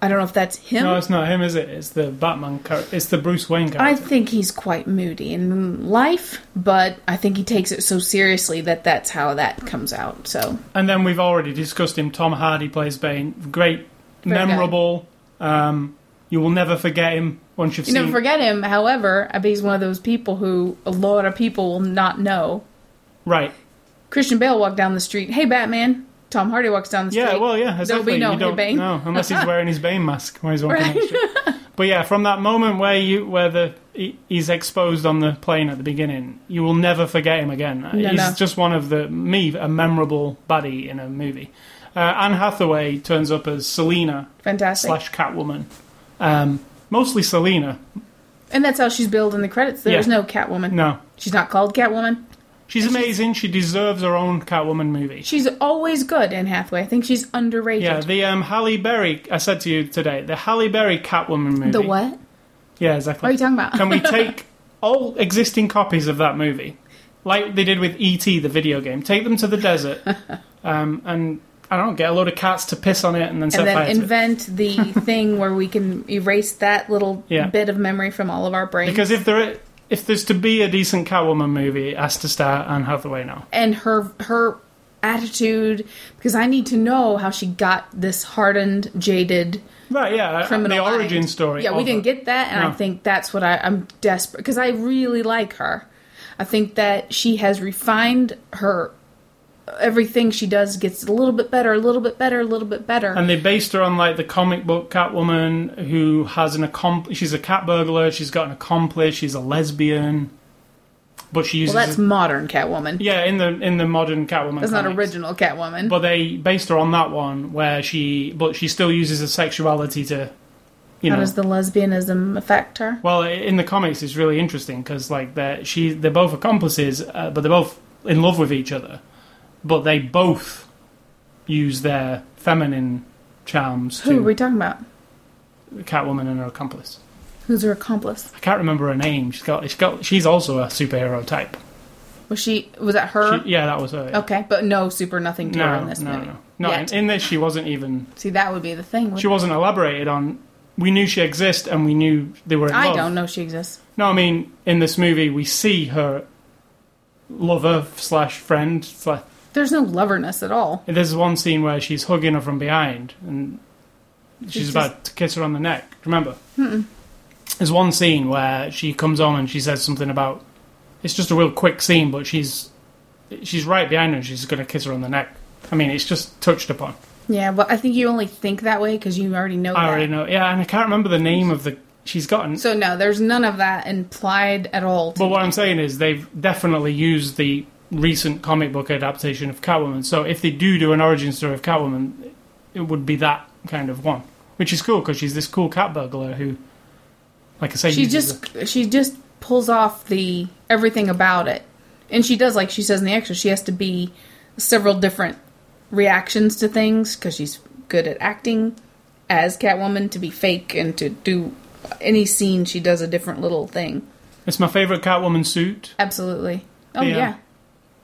I don't know if that's him. No, it's not him, is it? It's the Batman character. It's the Bruce Wayne I think he's quite moody in life, but I think he takes it so seriously that that's how that comes out. So and then we've already discussed him. Tom Hardy plays Bane. Great, memorable. Um, you will never forget him once you've you seen. You never forget him. However, I bet he's one of those people who a lot of people will not know. right. Christian Bale walked down the street. Hey, Batman. Tom Hardy walks down the street. Yeah, well, yeah, There'll exactly. be no you don't Bane. know unless he's wearing his Bane mask when he's walking down the street. But yeah, from that moment where you where the he, he's exposed on the plane at the beginning, you will never forget him again. he's no. just one of the me a memorable buddy in a movie. Uh, Anne Hathaway turns up as Selina Fantastic. slash Catwoman, um, mostly Selina. and that's how she's billed in the credits. There's Yeah. no Catwoman. No, She's not called Catwoman. She's amazing. She deserves her own Catwoman movie. She's always good, Anne Hathaway. I think she's underrated. Yeah, the um, Halle Berry. I said to you today, the Halle Berry Catwoman movie. the what? Yeah, exactly. What are you talking about? Can we take all existing copies of that movie, like they did with E.T., the video game, take them to the desert, um, and I don't know, get a load of cats to piss on it and then set and then fire to it? invent the thing where we can erase that little Yeah. bit of memory from all of our brains. Because if there, if there's to be a decent Catwoman movie, it has to star Anne Hathaway now. and her her attitude, because I need to know how she got this hardened, jaded Right? Yeah, uh, criminal. the mind. origin story. Yeah, we didn't her. get that, and I think that's what I, I'm desperate because I really like her. I think that she has refined her. Everything she does gets a little bit better, a little bit better, a little bit better. And they based her on like the comic book Catwoman, who has an accomplice. She's a cat burglar. She's got an accomplice. She's a lesbian, but she uses. well, that's modern Catwoman. yeah, in the in the modern Catwoman. That's not original Catwoman. But they based her on that one where she, but she still uses her sexuality to, you how know. does the lesbianism affect her? well, in the comics, it's really interesting because like they're she they're both accomplices, uh, but they're both in love with each other, but they both use their feminine charms Who are we talking about? Catwoman and her accomplice. Who's her accomplice? I can't remember her name. She's got she's got she's also a superhero type. Was she? Was that her? She, yeah, that was her. yeah. Okay, but no super nothing to her in this no, movie. no, no. In, in this, she wasn't even See, that would be the thing. she wasn't elaborated on. We knew she exists, and we knew they were in I love. don't know she exists. No, I mean in this movie we see her lover slash friend. Slash, There's no loverness at all. there's one scene where she's hugging her from behind, and she's, She's about to kiss her on the neck. Remember? There's one scene where she comes on and she says something about. It's just a real quick scene, but she's she's right behind her. and She's going to kiss her on the neck. I mean, it's just touched upon. Yeah, but I think you only think that way because you already know I that. already know. Yeah, and I can't remember the name of the. She's gotten. So no, there's none of that implied at all. But what. I'm saying is they've definitely used the recent comic book adaptation of Catwoman. So if they do do an origin story of Catwoman, it would be that kind of one, which is cool because she's this cool cat burglar who, like I say, she just she just pulls off the everything about it, and she does like she says in the extra. She has to be several different reactions to things because she's good at acting as Catwoman to be fake and to do any scene she does a different little thing. it's my favorite Catwoman suit. Absolutely. Oh Yeah. yeah.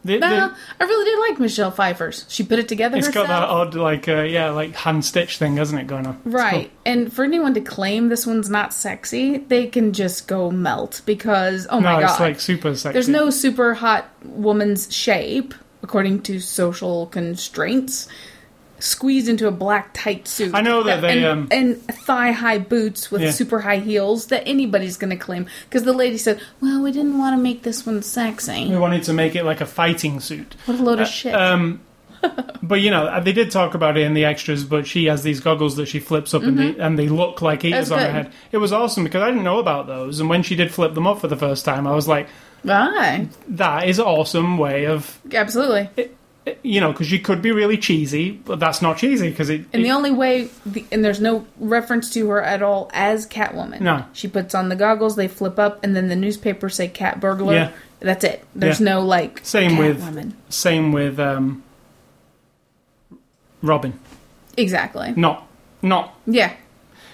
The- the- Well, I really did like Michelle Pfeiffer's. She put it together it's herself. got that odd, like, uh, yeah, like hand stitch thing, hasn't it, going on? Right. And for anyone to claim this one's not sexy, they can just go melt because, oh cool. my no, god. it's like super sexy. There's no super hot woman's shape, according to social constraints, squeezed into a black tight suit. I know that they, and, um, and thigh high boots with Yeah. super high heels that anybody's going to claim. Because the lady said, well, we didn't want to make this one sexy. We wanted to make it like a fighting suit. What a load of shit. Um, but you know, they did talk about it in the extras. But she has these goggles that she flips up, and they and they look like eaters That's on her head. It was awesome because I didn't know about those, and when she did flip them up for the first time, I was like, Aye. "That is an awesome way of." Absolutely. You know, because you could be really cheesy, but that's not cheesy because it. And it- the only way, the, and there's no reference to her at all as Catwoman. No. She puts on the goggles, they flip up, and then the newspapers say cat burglar. Yeah. That's it. There's Yeah. no like Same with- Catwoman. same with um, Robin. Exactly. Not, not. Yeah.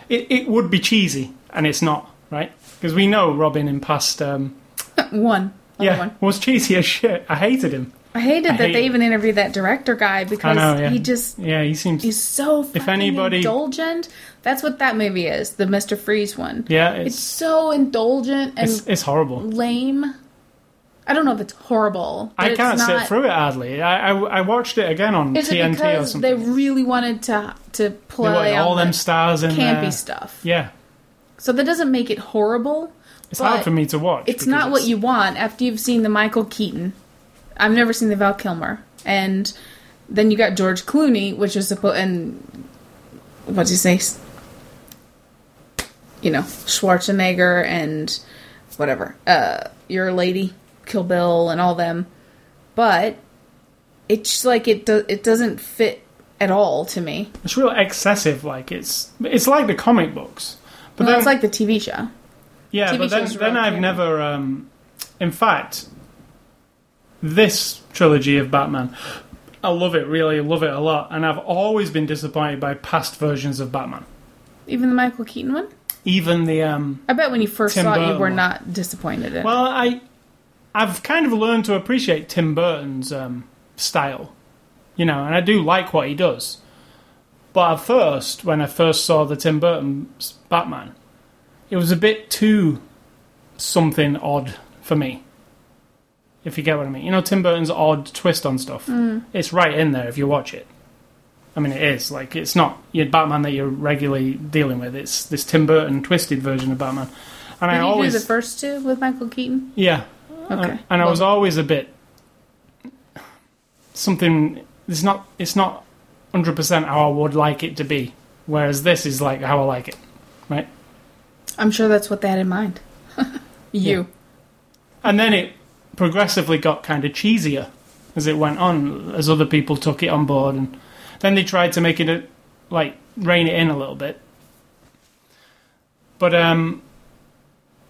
It, it would be cheesy, and it's not right because we know Robin in past. Um, one. Yeah, one. was cheesy as shit. I hated him. I hated I that hate they it. even interviewed that director guy because know, yeah. he just Yeah, he seems. he's so fucking anybody- indulgent. That's what that movie is, the Mister Freeze one. yeah, It's it's so indulgent and it's, it's horrible. lame. I don't know if it's horrible. I can't not, sit through it. Hardly. I, I, I watched it again on Is it TNT or something. they really wanted to to play all them stars in campy there. stuff? Yeah, So that doesn't make it horrible. it's hard for me to watch. It's not what you want after you've seen the Michael Keaton. I've never seen the Val Kilmer, and then you got George Clooney, which is supposed and what'd you say? You know Schwarzenegger and whatever. Uh, your lady, Kill Bill, and all them, but it's like it. Do, it doesn't fit at all to me. It's real excessive. Like it's it's like the comic books. But well, then, it's like the TV show. yeah, TV but then, then I've never. Um, in fact, this trilogy of Batman, I love it. Really love it a lot. And I've always been disappointed by past versions of Batman. Even the Michael Keaton one. Even the um, I bet when you first Tim saw it, you were one. not disappointed in. Well, I, I've kind of learned to appreciate Tim Burton's um, style, you know, and I do like what he does. But at first, when I first saw the Tim Burton Batman, it was a bit too something odd for me. If you get what I mean, you know, Tim Burton's odd twist on stuff. Mm. It's right in there if you watch it. I mean, it is like it's not your Batman that you're regularly dealing with. It's this Tim Burton twisted version of Batman. And Did I always do the first two with Michael Keaton? yeah. Uh, okay. And, and I was always a bit something. It's not. It's not hundred percent how I would like it to be. Whereas this is like how I like it, right? I'm sure that's what they had in mind. you. And then it progressively got kind of cheesier as it went on, as other people took it on board, and then they tried to make it a, like rein it in a little bit. But um,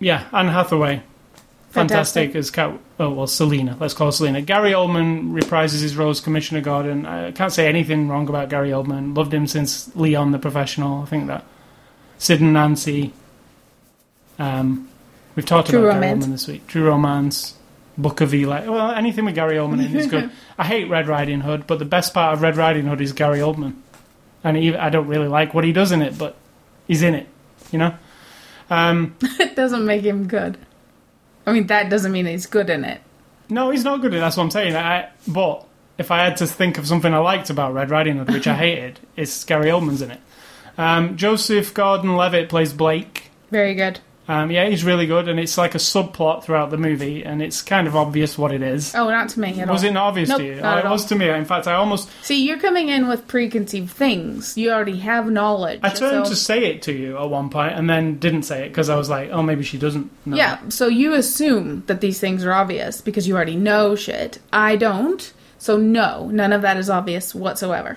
yeah, Anne Hathaway, fantastic, Fantastic. as Cat. Oh well, Selina. Let's call her Selina. Gary Oldman reprises his role as Commissioner Gordon. I can't say anything wrong about Gary Oldman. Loved him since Leon the Professional. I think that Sid and Nancy. Um, we've talked True about Romance. Gary Oldman this week. True Romance. Book of Eli. Well, anything with Gary Oldman in is good. I hate Red Riding Hood, but the best part of Red Riding Hood is Gary Oldman, and he, I don't really like what he does in it, but he's in it. You know. Um, it doesn't make him good. I mean, that doesn't mean he's good in it. No, he's not good at. That's what I'm saying. I, but if I had to think of something I liked about Red Riding Hood, which I hated, it's Gary Oldman's in it. Um, Joseph Gordon-Levitt plays Blake. Very good. Um, yeah, he's really good, and it's like a subplot throughout the movie, and it's kind of obvious what it is. Oh, not to me at all. Was all. it not obvious Nope, to you? not Oh, it was to me. In fact, I almost See, you're coming in with preconceived things. You already have knowledge. I turned so- to say it to you at one point, and then didn't say it because I was like, oh, maybe she doesn't. know. Yeah, so you assume that these things are obvious because you already know shit. I don't. So no, none of that is obvious whatsoever.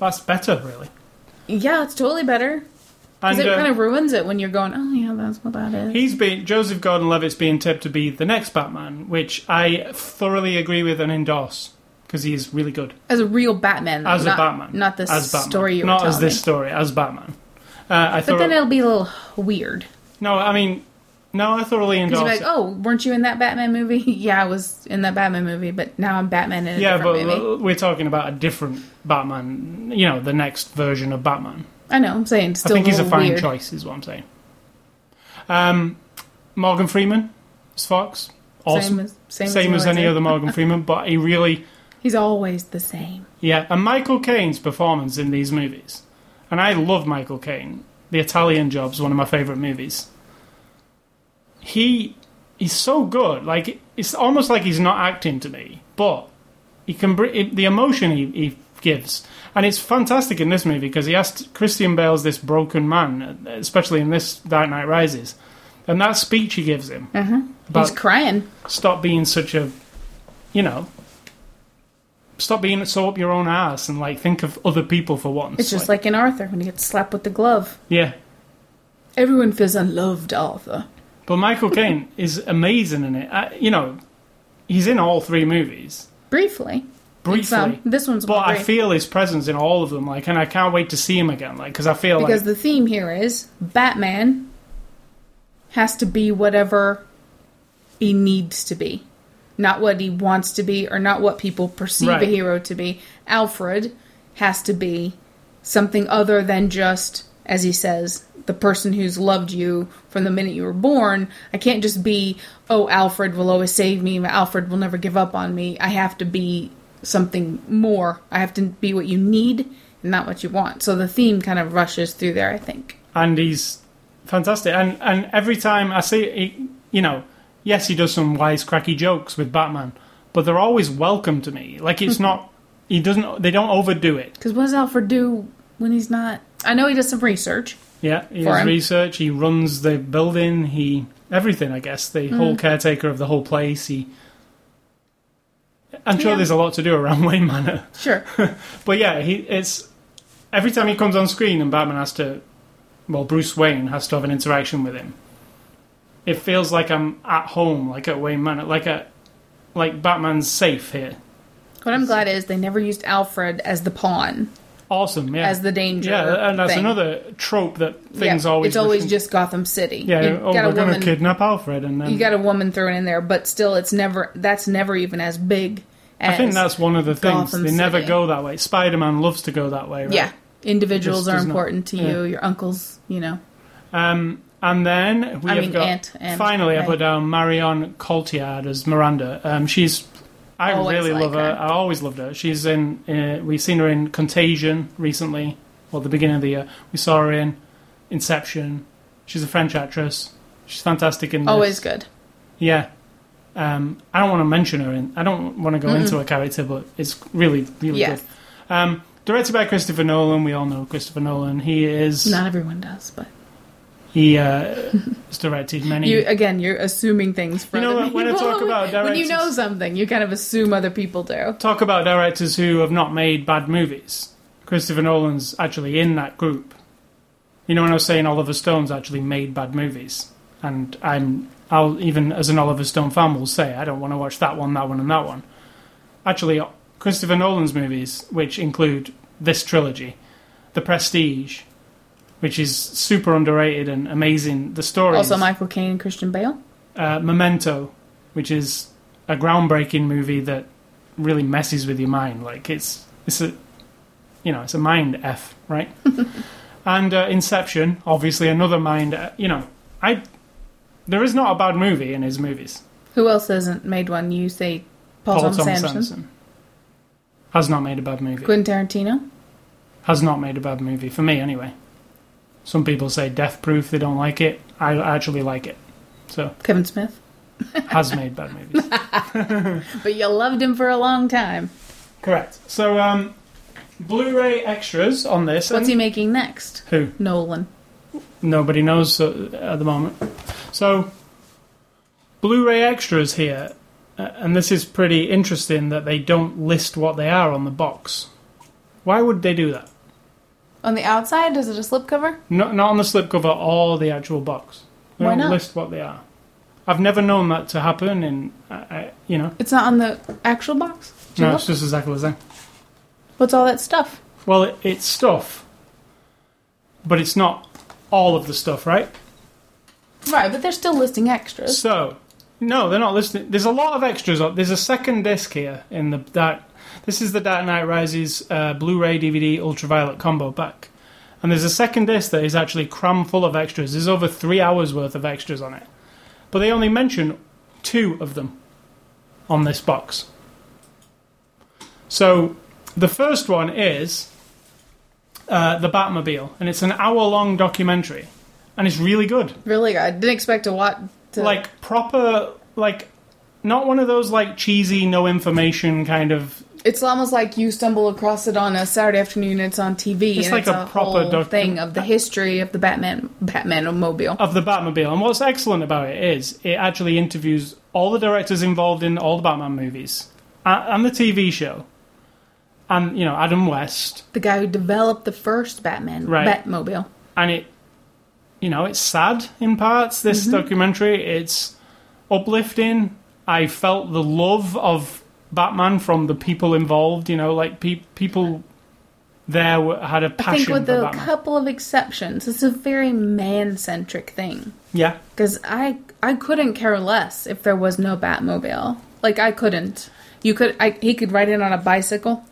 that's better, really. Yeah, it's totally better. Because it uh, kind of ruins it when you're going, oh yeah, that's what that is. He's been Joseph Gordon-Levitt's being tipped to be the next Batman, which I thoroughly agree with and endorse because he is really good As a real Batman. as not, a Batman. Not this as Batman. story you not as this me. story as Batman. Uh, I But then it'll be a little weird. no, I mean No, I thoroughly endorse you're like, it. oh, weren't you in that Batman movie? yeah, I was in that Batman movie, but now I'm Batman in a yeah, but movie. we're talking about a different Batman. You know, the next version of Batman. I know. I'm saying still I think he's a fine weird. choice, is what I'm saying. Um, Morgan Freeman as Fox, awesome, Same as same, same as any other Morgan Freeman, but he really, He's always the same. yeah. And Michael Caine's performance in these movies, and I love Michael Caine. The Italian Job's one of my favorite movies. He he's so good. Like it's almost like he's not acting to me, but he can bring the emotion he, he gives, and it's fantastic in this movie because he asked Christian Bale's this broken man, especially in this Dark Knight Rises, and that speech he gives him Uh-huh. about He's crying. stop being such a, you know, stop being so up your own ass and like think of other people for once. It's just like in Arthur when he gets slapped with the glove. yeah. Everyone feels unloved, Arthur. But Michael Caine is amazing in it. I, you know, he's in all three movies Briefly. Briefly. Some. This one's But I feel his presence in all of them, like, and I can't wait to see him again, like, because I feel Because like the theme here is Batman has to be whatever he needs to be. Not what he wants to be or not what people perceive Right. a hero to be. Alfred has to be something other than just, as he says, the person who's loved you from the minute you were born. I can't just be, oh, Alfred will always save me, Alfred will never give up on me. I have to be something more. I have to be what you need and not what you want. So the theme kind of rushes through there, I think. and he's fantastic. And and every time I see, he, you know, yes, he does some wisecracky jokes with Batman, but they're always welcome to me. Like it's not, he doesn't, they don't overdo it. Because what does Alfred do when he's not? I know he does some research. Yeah, he does him. research. He runs the building. He everything. I guess the whole Mm. caretaker of the whole place. He. I'm sure Yeah. there's a lot to do around Wayne Manor, Sure. but yeah, he it's every time he comes on screen and Batman has to, well, Bruce Wayne has to have an interaction with him. It feels like I'm at home, like at Wayne Manor, like a, like Batman's safe here. What I'm glad is they never used Alfred as the pawn, Awesome, yeah, as the danger. yeah, and that's thing. another trope that things yeah, always. It's always just Gotham City. yeah. you oh, got we're a going woman. to kidnap Alfred, and then You got a woman thrown in there, but still, it's never. That's never even as big. I think that's one of the things. Gotham they never City. go that way. Spider Man loves to go that way, right? yeah. Individuals are does not- important to yeah. you. Your uncles, you know. Um, and then we I have mean, got. Aunt and finally, I put down Marion Cotillard as Miranda. Um, she's. I Always really like love her. her. I always loved her. She's in. Uh, we've seen her in Contagion recently, or the beginning of the year. We saw her in Inception. She's a French actress. She's fantastic in. This. Always good. Yeah. Um, I don't want to mention her. In, I don't want to go into her character, but it's really, really good. Um, directed by Christopher Nolan. We all know Christopher Nolan. He is. Not everyone does, but He uh, has directed many. you again, you're assuming things. For You know what, when I talk about directors, when you know something, you kind of assume other people do. talk about directors who have not made bad movies. Christopher Nolan's actually in that group. You know when I was saying Oliver Stone's actually made bad movies, and I'm I'll even as an Oliver Stone fan will say I don't want to watch that one, that one, and that one. Actually, Christopher Nolan's movies, which include this trilogy, The Prestige, which is super underrated and amazing. The story Also, Michael Caine and Christian Bale. uh, Memento, which is a groundbreaking movie that really messes with your mind. Like it's it's a you know it's a mind f right. and uh, Inception, obviously another mind. uh, You know, I there is not a bad movie in his movies. Who else hasn't made one? You say Paul, Thomas Anderson, has not made a bad movie. Quentin Tarantino. Has not made a bad movie for me anyway. Some people say Death Proof; they don't like it. I actually like it. So Kevin Smith. has made bad movies. But you loved him for a long time. Correct. So, um, Blu-ray extras on this. What's he making next? Who? Nolan. Nobody knows uh, at the moment. So, Blu-ray extras here, uh, and this is pretty interesting that they don't list what they are on the box. Why would they do that? On the outside, is it a slipcover? Not, not on the slipcover or the actual box. They Why don't not? list what they are. I've never known that to happen, and I, I, you know, It's not on the actual box. Did you no, look? it's just exactly the same. What's all that stuff? Well, it, it's stuff, but it's not all of the stuff, right? Right, but they're still listing extras. So, no, they're not listing. There's a lot of extras. on- There's a second disc here in the Dark. This is the Dark Knight Rises uh, Blu-ray DVD Ultraviolet combo pack, and there's a second disc that is actually cram full of extras. There's over three hours worth of extras on it, but they only mention two of them on this box. So, the first one is uh, the Batmobile, and it's an hour-long documentary, and it's really good Really, good. I didn't expect to watch. To, like proper like not one of those like cheesy no information kind of it's almost like you stumble across it on a Saturday afternoon. It's on TV. It's and like it's a a, proper whole doc- thing of the history of the Batman Batman mobile. of the Batmobile. And what's excellent about it is it actually interviews all the directors involved in all the Batman movies a- and the TV show. And you know Adam West, The guy who developed the first Batman Right. Batmobile. and it, you know, it's sad in parts. This mm-hmm. documentary, it's uplifting. I felt the love of Batman from the people involved. You know, like pe- people there were, had a I think passion with a Batman. couple of exceptions, it's a very man centric thing. yeah, Because I I couldn't care less if there was no Batmobile. Like I couldn't. You could. I, he could ride in on a bicycle.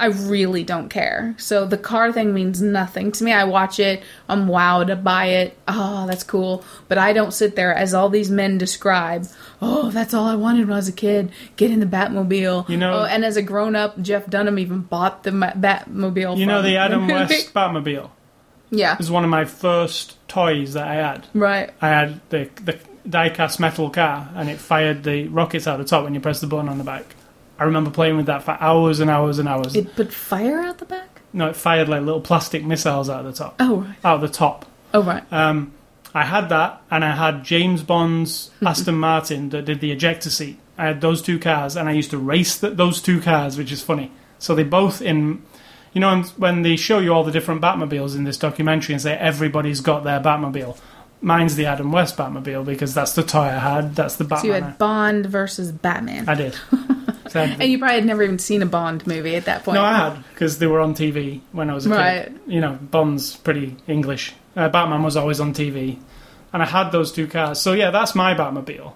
I really don't care. So the car thing means nothing to me. I watch it. I'm wowed to buy it. Oh, that's cool. But I don't sit there as all these men describe. Oh, that's all I wanted when I was a kid. Get in the Batmobile. You know- Oh, and as a grown up, Jeff Dunham even bought the Batmobile. you know the Adam. West Batmobile. Yeah. It was one of my first toys that I had. Right. I had the the die-cast metal car, and it fired the rockets out the top when you press the button on the back. I remember playing with that for hours and hours and hours. It put fire out the back. no, it fired like little plastic missiles out of the top. Oh right. Out of the top. Oh right. Um, I had that, and I had James Bond's Aston Martin that did the ejector seat. I had those two cars, and I used to race th those two cars, which is funny. So they both in, you know, when they show you all the different Batmobiles in this documentary and say everybody's got their Batmobile. Mine's the Adam West Batmobile because that's the toy I had. That's the Batmobile. So you had Bond versus Batman. I did. So I had the- and you probably had never even seen a Bond movie at that point. no, I had because they were on TV when I was a Right. kid. You know, Bond's pretty English. Uh, Batman was always on TV, and I had those two cars. So yeah, that's my Batmobile.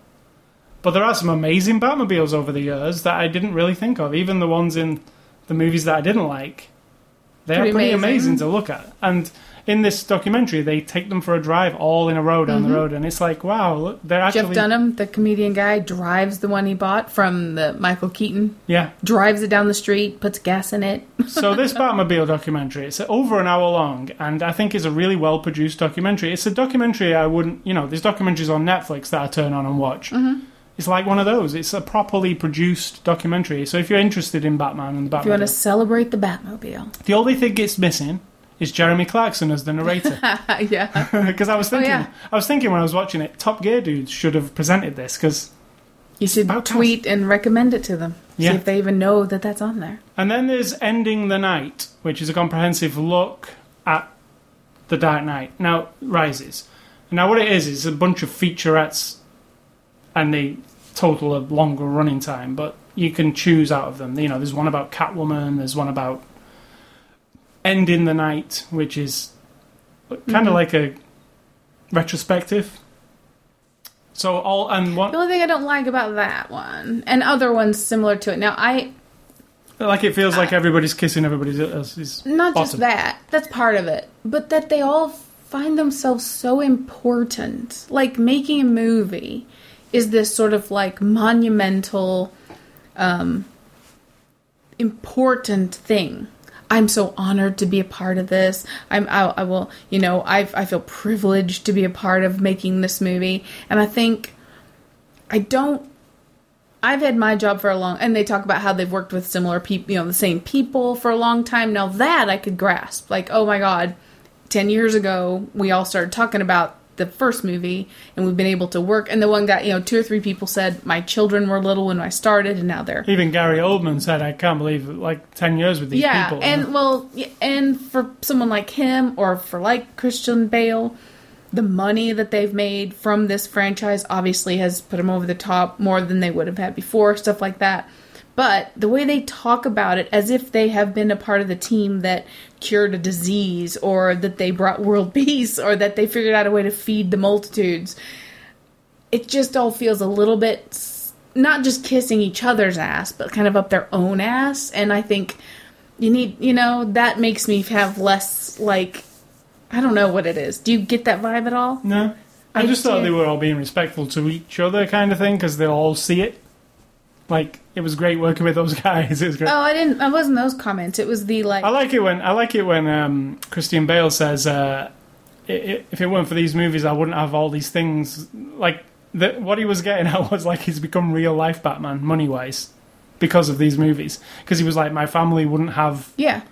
But there are some amazing Batmobiles over the years that I didn't really think of. Even the ones in the movies that I didn't like, they're Pretty pretty, amazing. amazing. to look at. And in this documentary, they take them for a drive all in a row down the road, and it's like, wow, look, they're Mm-hmm. Jeff actually Dunham, the comedian guy, drives the one he bought from the Michael Keaton. yeah. Drives it down the street, puts gas in it. So this Batmobile documentary, it's over an hour long, and I think it's a really well produced documentary. It's a documentary I wouldn't, you know, there's documentaries on Netflix that I turn on and watch. Mm-hmm. It's like one of those. It's a properly produced documentary. So if you're interested in Batman and the Batmobile, If you want to celebrate the Batmobile. the only thing it's missing is Jeremy Clarkson as the narrator. yeah. Because I was thinking, Oh, yeah. I was thinking when I was watching it, Top Gear dudes should have presented this because You should tweet and recommend it to them. Yeah. See if they even know that that's on there. And then there's Ending the Knight, which is a comprehensive look at The Dark Knight. Now, Rises. Now, what it is, is a bunch of featurettes, and they total a longer running time, but you can choose out of them. You know, there's one about Catwoman, there's one about Ending the Knight, which is kind of Mhm. like a retrospective. So, all, and one, The only thing I don't like about that one, and other ones similar to it. Now, I like it feels like everybody's kissing everybody else's. Not just that. That's part of it. But that they all find themselves so important. Like making a movie is this sort of like monumental um important thing. I'm so honored to be a part of this. I'm I, I will, you know, I I feel privileged to be a part of making this movie. And I think I don't I've had my job for a long, and they talk about how they've worked with similar people, you know, the same people for a long time. Now that I could grasp, like, oh my god, ten years ago we all started talking about the first movie, and we've been able to work. And the one guy, you know, two or three people said my children were little when I started, and now they're Even Gary Oldman said, "I can't believe like ten years with these yeah, people." and well, and for someone like him or for like Christian Bale, the money that they've made from this franchise obviously has put them over the top more than they would have had before, stuff like that. But the way they talk about it as if they have been a part of the team that cured a disease or that they brought world peace or that they figured out a way to feed the multitudes, it just all feels a little bit not just kissing each other's ass, but kind of up their own ass. And I think you need, you know, that makes me have less like I don't know what it is. Do you get that vibe at all? No. I, I just thought they were all being respectful to each other, kind of thing, because they'll all see it. Like it was great working with those guys. It was great. Oh, I didn't. I wasn't those comments. It was the like. I like it when I like it when um, Christian Bale says, uh, "If it weren't for these movies, I wouldn't have all these things." Like the, what he was getting at was like he's become real life Batman, money wise, because of these movies. Because he was like, "My family wouldn't have." yeah.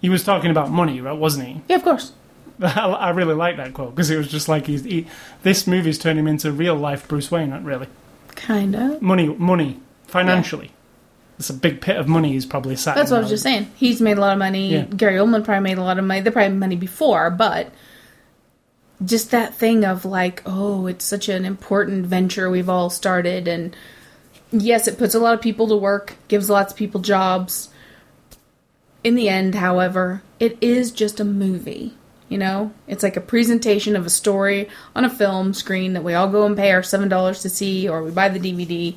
He was talking about money, right? Wasn't he? Yeah, of course. I I really like that quote because it was just like he's he, this movie's turned him into real life Bruce Wayne. Not really Kind of. money, money financially. It's a big pit of money he's probably sat. That's what I was just saying. He's made a lot of money. Yeah. Gary Oldman probably made a lot of money. They probably made money before, but just that thing of like, oh, it's such an important venture we've all started, and yes, it puts a lot of people to work, gives lots of people jobs. In the end, however, it is just a movie. You know, it's like a presentation of a story on a film screen that we all go and pay our seven dollars to see, or we buy the DVD.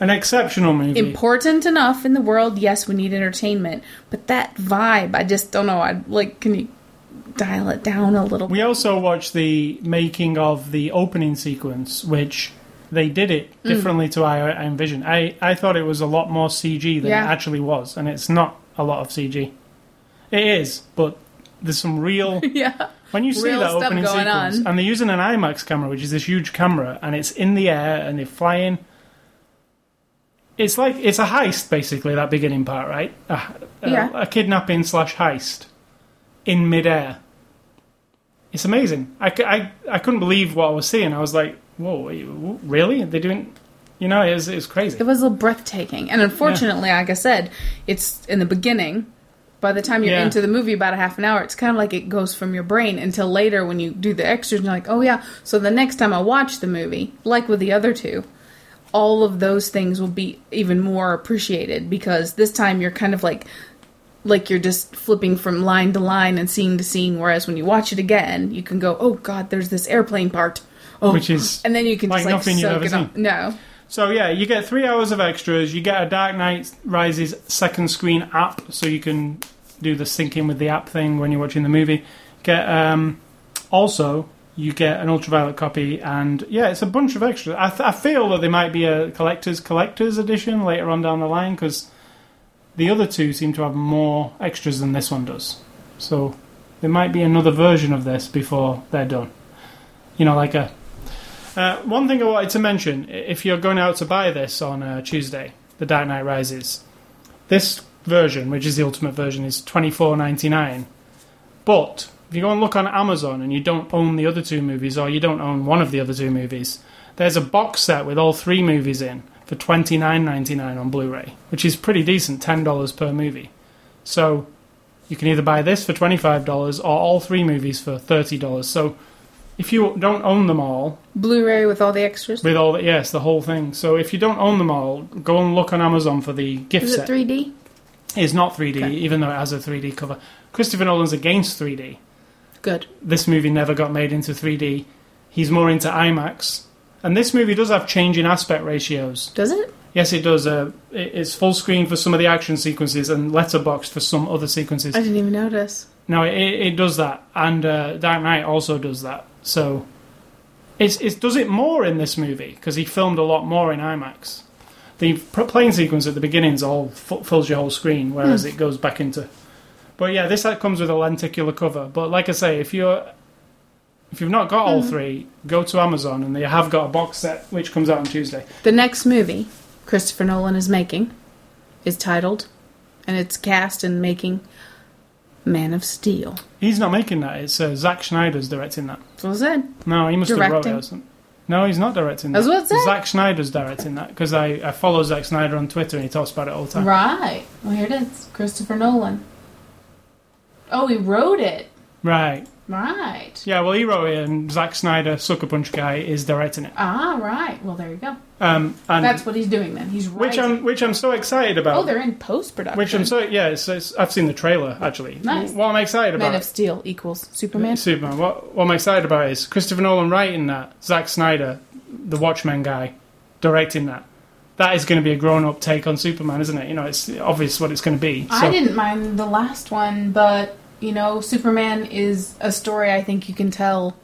An exceptional movie. important enough in the world. Yes, we need entertainment, but that vibe, I just don't know. I like. Can you dial it down a little? We also watched the making of the opening sequence, which they did it Mm. differently to I, I envisioned. I, I thought it was a lot more CG than Yeah. it actually was, and it's not a lot of CG. It is, but there's some real. yeah, When you see Real that opening sequence, on. and they're using an IMAX camera, which is this huge camera, and it's in the air and they're flying. It's like it's a heist, basically. That beginning part, right? A, a- Yeah. a kidnapping slash heist in midair. It's amazing. I, I, I couldn't believe what I was seeing. I was like, "Whoa, really? They're doing?" You know, it was, it was crazy. it was a little breathtaking, and unfortunately, like I said, it's in the beginning. By the time you're Yeah. into the movie, about a half an hour, it's kind of like it goes from your brain until later when you do the extras. And you're like, oh yeah. So the next time I watch the movie, like with the other two, all of those things will be even more appreciated because this time you're kind of like like you're just flipping from line to line and scene to scene whereas when you watch it again you can go oh god there's this airplane part oh Which is and then you can like just like nothing you've soak ever it seen. no So yeah, you get three hours of extras. You get a Dark Knight Rises second screen app, so you can do the syncing with the app thing when you're watching the movie. Get um, also you get an ultraviolet copy, and yeah, it's a bunch of extras. I, th- I feel that there might be a collector's collector's edition later on down the line because the other two seem to have more extras than this one does. So there might be another version of this before they're done. You know, like a uh, one thing I wanted to mention: if you're going out to buy this on uh, Tuesday, The Dark Knight Rises, this version, which is the ultimate version, is twenty four ninety nine. But if you go and look on Amazon and you don't own the other two movies, or you don't own one of the other two movies, there's a box set with all three movies in for twenty nine ninety nine on Blu-ray, which is pretty decent, ten dollars per movie. So you can either buy this for twenty five dollars or all three movies for thirty dollars. So if you don't own them all, blu-ray with all the extras with all the, yes, the whole thing. So if you don't own them all, go and look on Amazon for the gift is it 3d It's not 3D, Okay. even though it has a 3D cover. Christopher Nolan's against 3D. Good This movie never got made into 3D. He's more into IMAX. And this movie does have changing aspect ratios. does it Yes, it does. Uh, it's full screen for some of the action sequences and letterbox for some other sequences. i didn't even notice No, it, it does that, and uh, Dark Knight also does that. So it's, it does it more in this movie because he filmed a lot more in IMAX. The plane sequence at the beginning is all f- fills your whole screen, whereas it goes back into. But yeah, this comes with a lenticular cover. But like I say, if you're if you've not got all three, go to Amazon and they have got a box set which comes out on Tuesday. the next movie christopher nolan is making is titled and it's cast and making man of steel He's not making that. It's uh, Zack Snyder's directing that. that's what i said No, he must have wrote it. or something. No, he's not directing that. That's what it said. Zack Snyder's directing that because I, I follow Zack Snyder on Twitter and he talks about it all the time. right well here it is christopher nolan oh he wrote it Right. Right. Yeah, well, he wrote it, and Zack Snyder, Sucker Punch guy, is directing it. Ah, right. Well, there you go. Um, and That's what he's doing then. He's which writing. I'm which I'm so excited about. Oh, they're in post production. which I'm so yeah. It's, it's, I've seen the trailer actually. Nice. What I'm excited Man about. Man of Steel equals Superman. Superman. What, what I'm excited about is Christopher Nolan writing that, Zack Snyder, the Watchmen guy, directing that. That is going to be a grown-up take on Superman, isn't it? You know, it's obvious what it's going to be. I didn't mind the last one, but you know, Superman is a story I think you can tell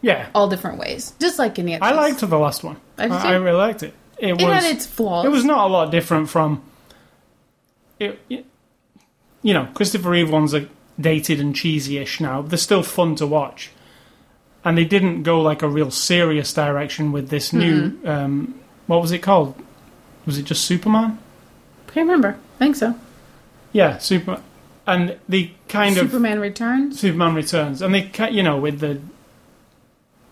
Yeah, all different ways, just like any other. I liked the last one. I I. I really liked it. It, It was. had its flaws. it was not a lot different from. It, it- you know, Christopher Reeve ones are dated and cheesy-ish now. But they're still fun to watch, and they didn't go like a real serious direction with this new. Mm-hmm. Um, what was it called? Was it just Superman? I Can't remember. I think so. Yeah, Super, and the kind of Superman Returns. Superman Returns, and they, you know, with the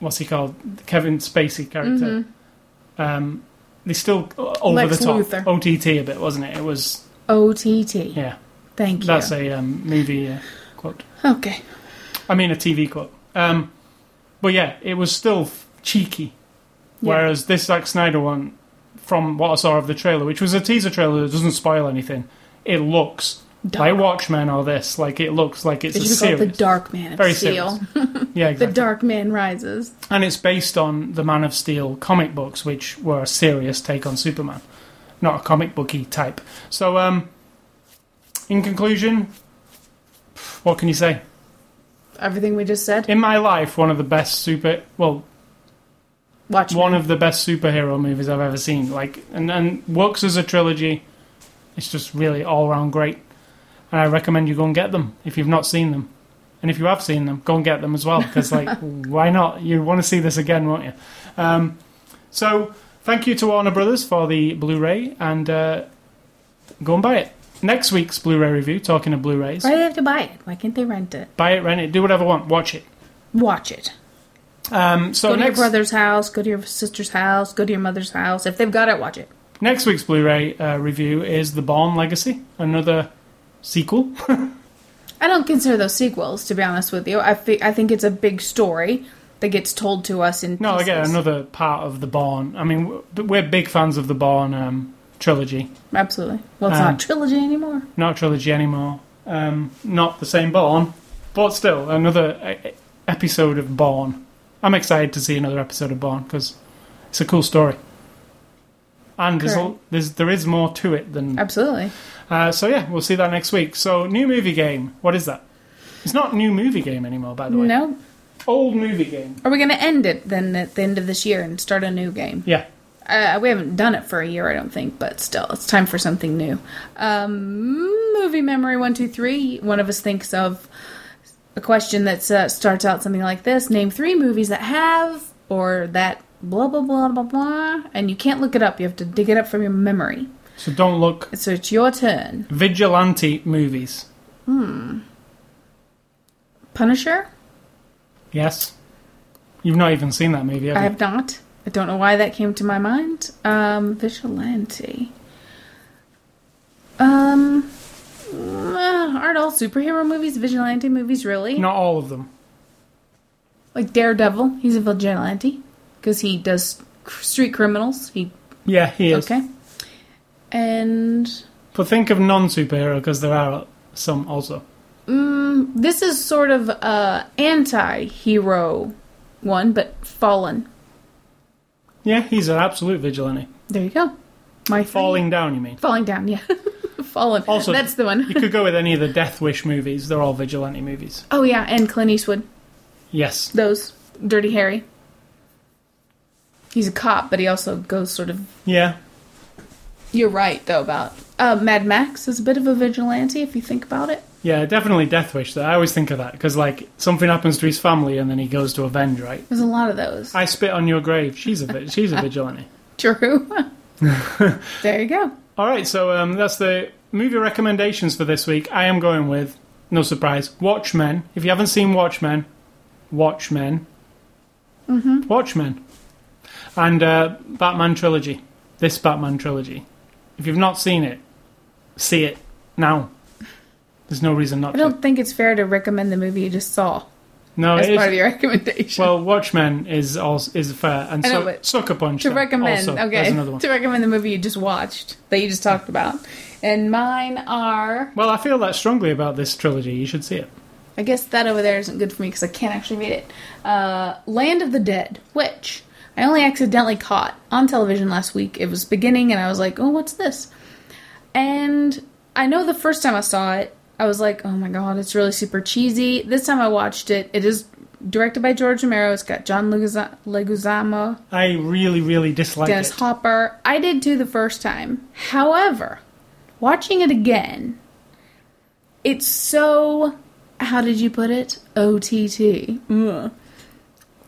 what's he called, the Kevin Spacey character. Um, they still uh, over Mm-hmm. Lex the top Luthor. OTT a bit, wasn't it? It was OTT. yeah. Thank you. That's a um, movie uh, quote. okay. I mean a TV quote. Um, but yeah, it was still f- cheeky, Yeah. whereas this Zack Snyder one, from what I saw of the trailer, which was a teaser trailer that doesn't spoil anything, it looks Dark. like Watchmen or this. Like it looks like it's They a should call it series. the Dark Man of Very Steel. yeah, exactly. The. Dark Man Rises. and it's based on the Man of Steel comic books, which were a serious take on Superman, not a comic booky type. So, um, in conclusion, what can you say? Everything we just said. In my life, one of the best super well, Watch one of the best superhero movies I've ever seen. Like, and and works as a trilogy. It's just really all around great, and I recommend you go and get them if you've not seen them. And if you have seen them, go and get them as well because, like, why not? You want to see this again, won't you? Um, so, thank you to Warner Brothers for the Blu-ray, and uh, go and buy it. Next week's Blu-ray review, talking of Blu-rays, Why do they have to buy it? Why can't they rent it? buy it, rent it, do whatever you want, watch it. Watch it. Um, so go to next your brother's house. Go to your sister's house. Go to your mother's house. If they've got it, watch it. next week's Blu-ray uh, review is The Bourne Legacy, another sequel. I don't consider those sequels, to be honest with you. I, I think it's a big story that gets told to us in No, pieces. again, another part of the Bourne. I mean, we're big fans of the Bourne um, trilogy. Absolutely. Well, it's Um, not trilogy anymore. Not trilogy anymore. Um, not the same Bourne, but still another episode of Bourne. I'm excited to see another episode of Bourne because it's a cool story. And there's, there's there is more to it than Absolutely. Uh, so. Yeah, we'll see that next week. So new movie game. What is that? It's not new movie game anymore, by the way. No. Old movie game. Are we going to end it then at the end of this year and start a new game? Yeah. Uh, we haven't done it for a year, I don't think, but still, it's time for something new. Um, movie memory one, two, three. One of us thinks of a question that uh, starts out something like this: Name three movies that have or that blah blah blah blah blah, and you can't look it up. You have to dig it up from your memory. So don't look So it's your turn. vigilante movies. Hmm. Punisher. Yes. You've not even seen that movie, have I you? have not. I don't know why that came to my mind. Um, Vigilante. Um, uh, aren't all superhero movies vigilante movies really? Not all of them. Like Daredevil, he's a vigilante because he does cr- street criminals. He Yeah, he is. okay. And But think of non-superhero because there are some also. mm, this is sort of a anti-hero one, but Fallen. Yeah, he's an absolute vigilante. There you go. My Falling down, you mean? falling down. Yeah, Fallen. Also- that's the one. You could go with any of the Death Wish movies. They're all vigilante movies. Oh yeah, and Clint Eastwood. Yes. Those Dirty Harry. He's a cop, but he also goes sort of. Yeah. You're right though about uh, Mad Max is a bit of a vigilante if you think about it. Yeah, definitely Death Wish. Though. I always think of that because, like, something happens to his family and then he goes to avenge, right? There's a lot of those. I spit on your grave. She's a she's a vigilante. True. there you go. All right, so um, that's the movie recommendations for this week. I am going with, no surprise, Watchmen. If you haven't seen Watchmen, Watchmen, mm-hmm. Watchmen, and uh, Batman trilogy. This Batman trilogy. If you've not seen it, see it now. There's no reason not I to. don't think it's fair to recommend the movie you just saw. No, as it part is. of your recommendation. Well, Watchmen is also is fair, and I know, so, but Sucker Punch to recommend, also, okay, There's another one. to recommend the movie you just watched that you just talked about, and mine are. Well, I feel that strongly about this trilogy. You should see it. I guess that over there isn't good for me because I can't actually read it. Uh, Land of the Dead, which I only accidentally caught on television last week. It was beginning, and I was like, "Oh, what's this?" And I know the first time I saw it, I was like, "Oh my god, it's really super cheesy." This time I watched it. It is directed by George Romero. It's got John Leguiza- Leguizamo, I really, really dislike Dennis it. Hopper. I did too the first time. However, watching it again, it's so how did you put it? OTT. Ugh.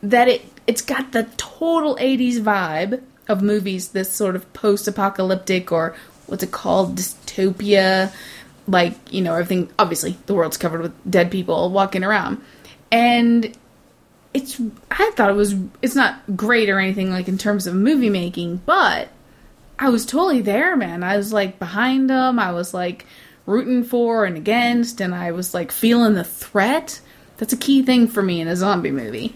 That it it's got the total 80s vibe of movies this sort of post-apocalyptic or what's it called dystopia like, you know, everything obviously the world's covered with dead people walking around. And it's I thought it was it's not great or anything like in terms of movie making, but I was totally there, man. I was like behind them. I was like rooting for and against, and I was like feeling the threat. That's a key thing for me in a zombie movie.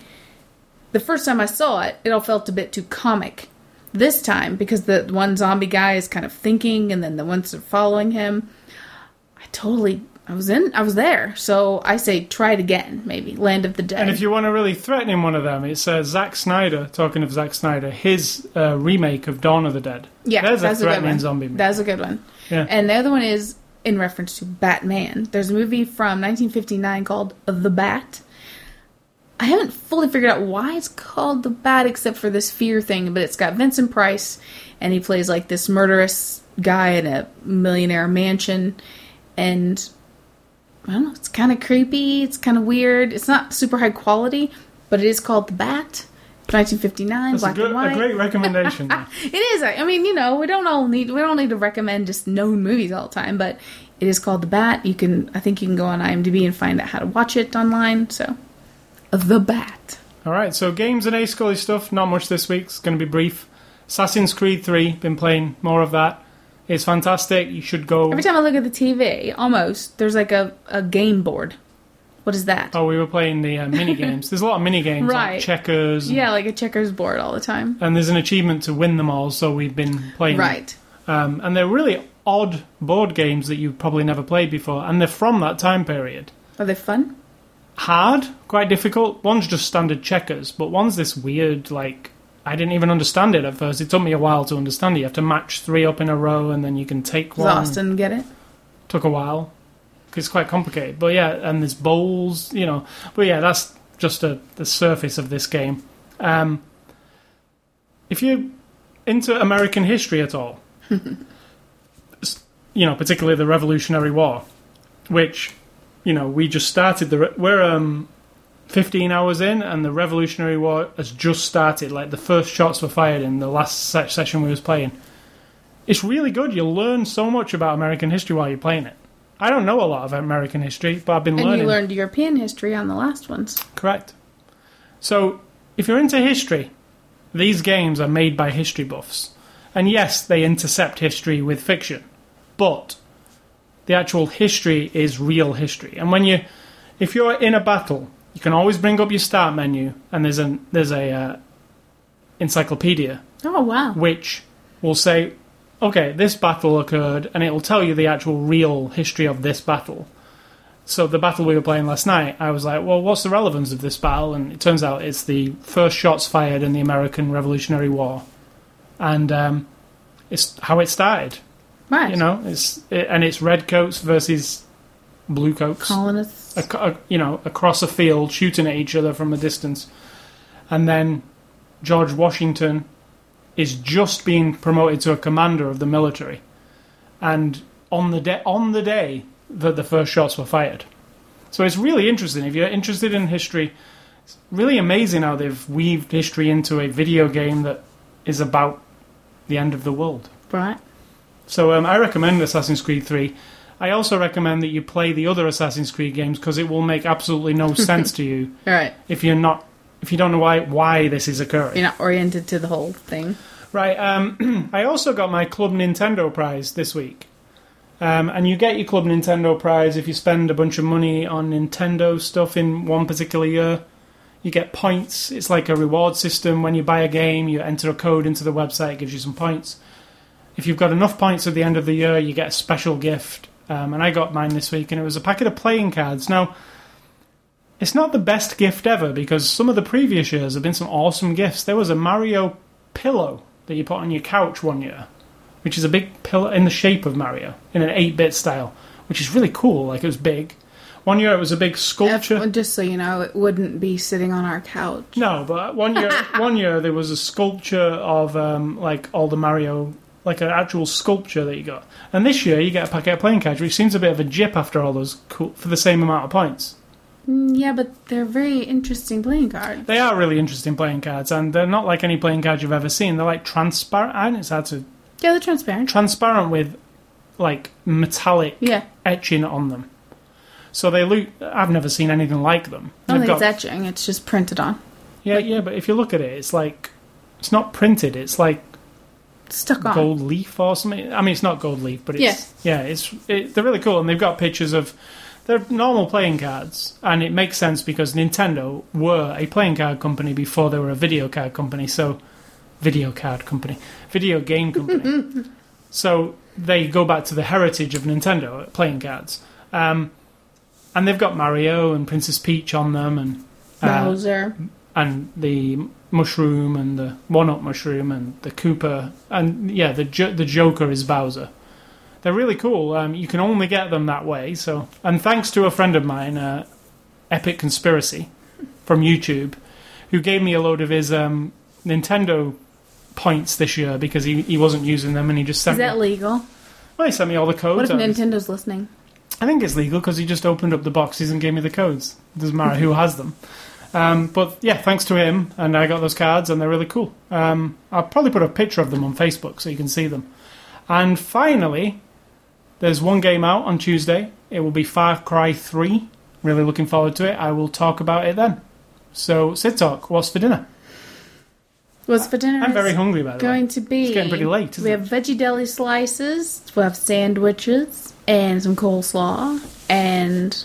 The first time I saw it, it all felt a bit too comic. This time, because the one zombie guy is kind of thinking, and then the ones are following him, I totally, I was in, I was there. So I say, try it again, maybe Land of the Dead. And if you want to really threaten one of them, it's uh, Zack Snyder. Talking of Zack Snyder, his uh, remake of Dawn of the Dead. Yeah, there's a that's a good one. zombie movie. That's a good one. Yeah. And the other one is in reference to Batman. There's a movie from 1959 called The Bat. I haven't fully figured out why it's called The Bat except for this fear thing, but it's got Vincent Price and he plays like this murderous guy in a millionaire mansion and I don't know, it's kind of creepy, it's kind of weird. It's not super high quality, but it is called The Bat. 1959, That's a, black good, and white. a great recommendation. It is. I I mean, you know, we don't all need we don't need to recommend just known movies all the time, but it is called The Bat. You can I think you can go on IMDb and find out how to watch it online. So, The Bat. All right, so games and A Scully stuff. Not much this week. It's going to be brief. Assassin's Creed 3. Been playing more of that. It's fantastic. You should go. Every time I look at the TV, almost there's like a, a game board. What is that? Oh, we were playing the uh, mini games. There's a lot of mini games Right. like checkers. and- Yeah, like a checkers board all the time. And there's an achievement to win them all, so we've been playing. Right. Um, and they're really odd board games that you've probably never played before, and they're from that time period. Are they fun? Hard, quite difficult. One's just standard checkers, but one's this weird, like, I didn't even understand it at first. It took me a while to understand it. You have to match three up in a row, and then you can take Does one. Austin get it? Took a while. it's quite complicated. But yeah, and there's bowls, you know. But yeah, that's just a, the surface of this game. Um, if you're into American history at all, you know, particularly the Revolutionary War, which, you know, we just started the. Re- we're um, 15 hours in, and the Revolutionary War has just started. Like the first shots were fired in the last se- session we was playing. It's really good. You'll learn so much about American history while you're playing it. I don't know a lot of American history, but I've been And learning. you learned European history on the last ones. Correct. So, if you're into history, these games are made by history buffs. And yes, they intercept history with fiction, but the actual history is real history. And when you, if you're in a battle, you can always bring up your start menu, and there's an there's a uh, encyclopedia Oh wow. which will say, okay, this battle occurred, and it will tell you the actual real history of this battle. So the battle we were playing last night, I was like, well, what's the relevance of this battle? And it turns out it's the first shots fired in the American Revolutionary War, and um, it's how it started. Right. You know, it's it, and it's redcoats versus bluecoats Colonists. ac- a- you know, across a field, shooting at each other from a distance, and then George Washington is just being promoted to a commander of the military, and on the day on the day that the first shots were fired. So it's really interesting. If you're interested in history, it's really amazing how they've weaved history into a video game that is about the end of the world. Right. So um, I recommend Assassin's Creed 3. I also recommend that you play the other Assassin's Creed games because it will make absolutely no sense to you right. if you're not if you don't know why why this is occurring. You're not oriented to the whole thing. Right. Um, I also got my Club Nintendo prize this week. Um, and you get your Club Nintendo prize if you spend a bunch of money on Nintendo stuff in one particular year. You get points. It's like a reward system. When you buy a game, you enter a code into the website, it gives you some points. If you've got enough points at the end of the year, you get a special gift. Um, and I got mine this week, and it was a packet of playing cards. Now, it's not the best gift ever because some of the previous years have been some awesome gifts. There was a Mario pillow that you put on your couch one year, which is a big pillow in the shape of Mario in an 8 bit style, which is really cool. Like it was big. One year it was a big sculpture. If- just so you know, it wouldn't be sitting on our couch. No, but one year, one year there was a sculpture of um, like all the Mario, like an actual sculpture that you got. And this year you get a packet of playing cards, which seems a bit of a jip after all those cool for the same amount of points. Mm, Yeah, but they're very interesting playing cards. They are really interesting playing cards, and they're not like any playing cards you've ever seen. They're like transparent. And it's hard to Yeah, they're transparent. transparent with like metallic Yeah. etching on them. So they look. I've never seen anything like them. I don't They've think got- it's etching, it's just printed on. yeah, yeah, but if you look at it, it's like it's not printed. It's like Stuck on. gold leaf or something. I mean, it's not gold leaf, but it's yeah, it's it, they're really cool, and they've got pictures of they're normal playing cards, and it makes sense because Nintendo were a playing card company before they were a video card company. So, video card company, video game company. so they go back to the heritage of Nintendo playing cards, um, and they've got Mario and Princess Peach on them, and uh, Bowser. and the mushroom and the one-up mushroom and the Koopa and yeah, the jo- the Joker is Bowser. They're really cool. Um, you can only get them that way. So, and thanks to a friend of mine, uh, Epic Conspiracy from YouTube, who gave me a load of his um, Nintendo points this year because he, he wasn't using them and he just sent. Is that me. legal? Well, he sent me all the codes. What if Nintendo's listening? I think it's legal because he just opened up the boxes and gave me the codes. It doesn't matter who has them. Um, but yeah, thanks to him, and I got those cards, and they're really cool. Um, I'll probably put a picture of them on Facebook so you can see them. And finally, there's one game out on Tuesday. It will be Far Cry 3. Really looking forward to it. I will talk about it then. So, Sid Talk, what's for dinner? What's for dinner? I'm very hungry, by the way. going to be. It's getting pretty late, isn't we it? have veggie deli slices. We'll have sandwiches and some coleslaw and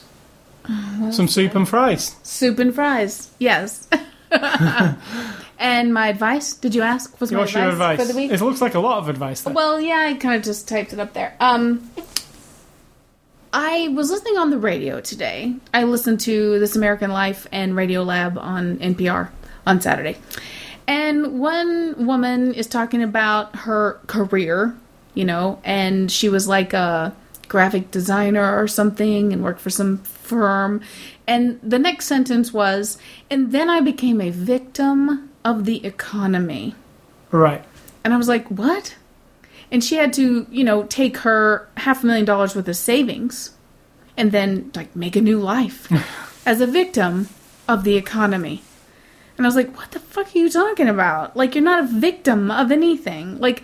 Some soup and fries. soup and fries. Yes. and my advice. Did you ask? Was my What's your advice? for the week? It looks like a lot of advice. Well, yeah, I kind of just typed it up there. Um, I was listening on the radio today. I listened to This American Life and Radiolab on NPR on Saturday. And one woman is talking about her career, you know, and she was like a graphic designer or something and worked for some firm. And the next sentence was, and then I became a victim of the economy. right. And I was like, what? And she had to, you know, take her half a million dollars worth of savings and then, like, make a new life as a victim of the economy. And I was like, what the fuck are you talking about? Like, you're not a victim of anything. Like,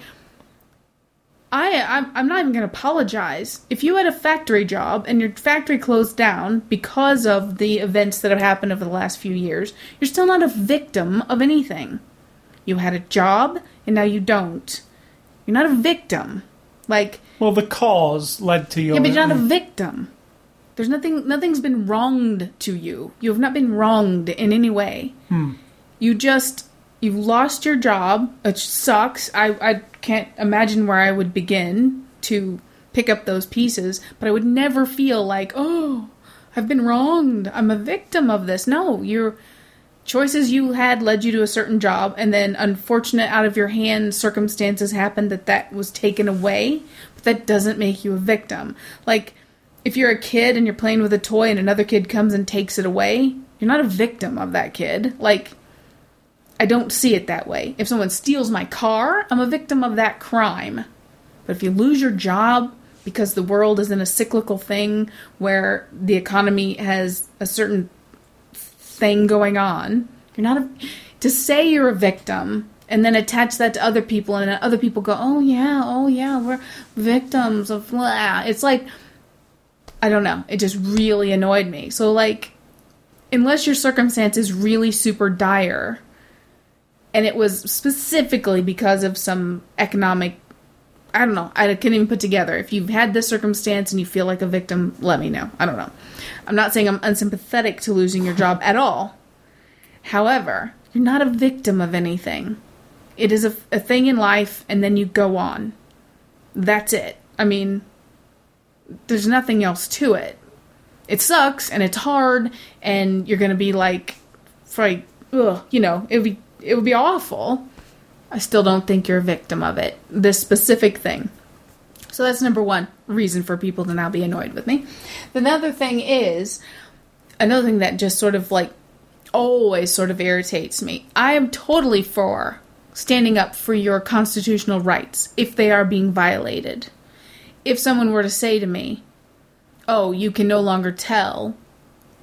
I, I'm, I'm not even going to apologize. If you had a factory job and your factory closed down because of the events that have happened over the last few years, you're still not a victim of anything. You had a job and now you don't. You're not a victim. Like, Well, the cause led to your. yeah, but you're not a victim. There's nothing. Nothing's been wronged to you. You have not been wronged in any way. Hmm. You just you've lost your job, It sucks. I I can't imagine where I would begin to pick up those pieces. But I would never feel like, oh, I've been wronged. I'm a victim of this. No, your choices you had led you to a certain job, and then unfortunate out of your hand circumstances happened that that was taken away. But that doesn't make you a victim. Like if you're a kid and you're playing with a toy and another kid comes and takes it away, you're not a victim of that kid. Like, I don't see it that way. If someone steals my car, I'm a victim of that crime. But if you lose your job because the world is in a cyclical thing where the economy has a certain thing going on, you're not a. To say you're a victim and then attach that to other people and then other people go, oh yeah, oh yeah, we're victims of blah. It's like, I don't know. It just really annoyed me. So, like, unless your circumstance is really super dire, and it was specifically because of some economic I don't know. I couldn't even put together. If you've had this circumstance and you feel like a victim, let me know. I don't know. I'm not saying I'm unsympathetic to losing your job at all. However, you're not a victim of anything. It is a, a thing in life, and then you go on. That's it. I mean, there's nothing else to it. It sucks and it's hard, and you're gonna be like, like, ugh, you know, it would be it would be awful. I still don't think you're a victim of it. This specific thing. So that's number one reason for people to now be annoyed with me. The other thing is another thing that just sort of like always sort of irritates me. I am totally for standing up for your constitutional rights if they are being violated. If someone were to say to me, "Oh, you can no longer tell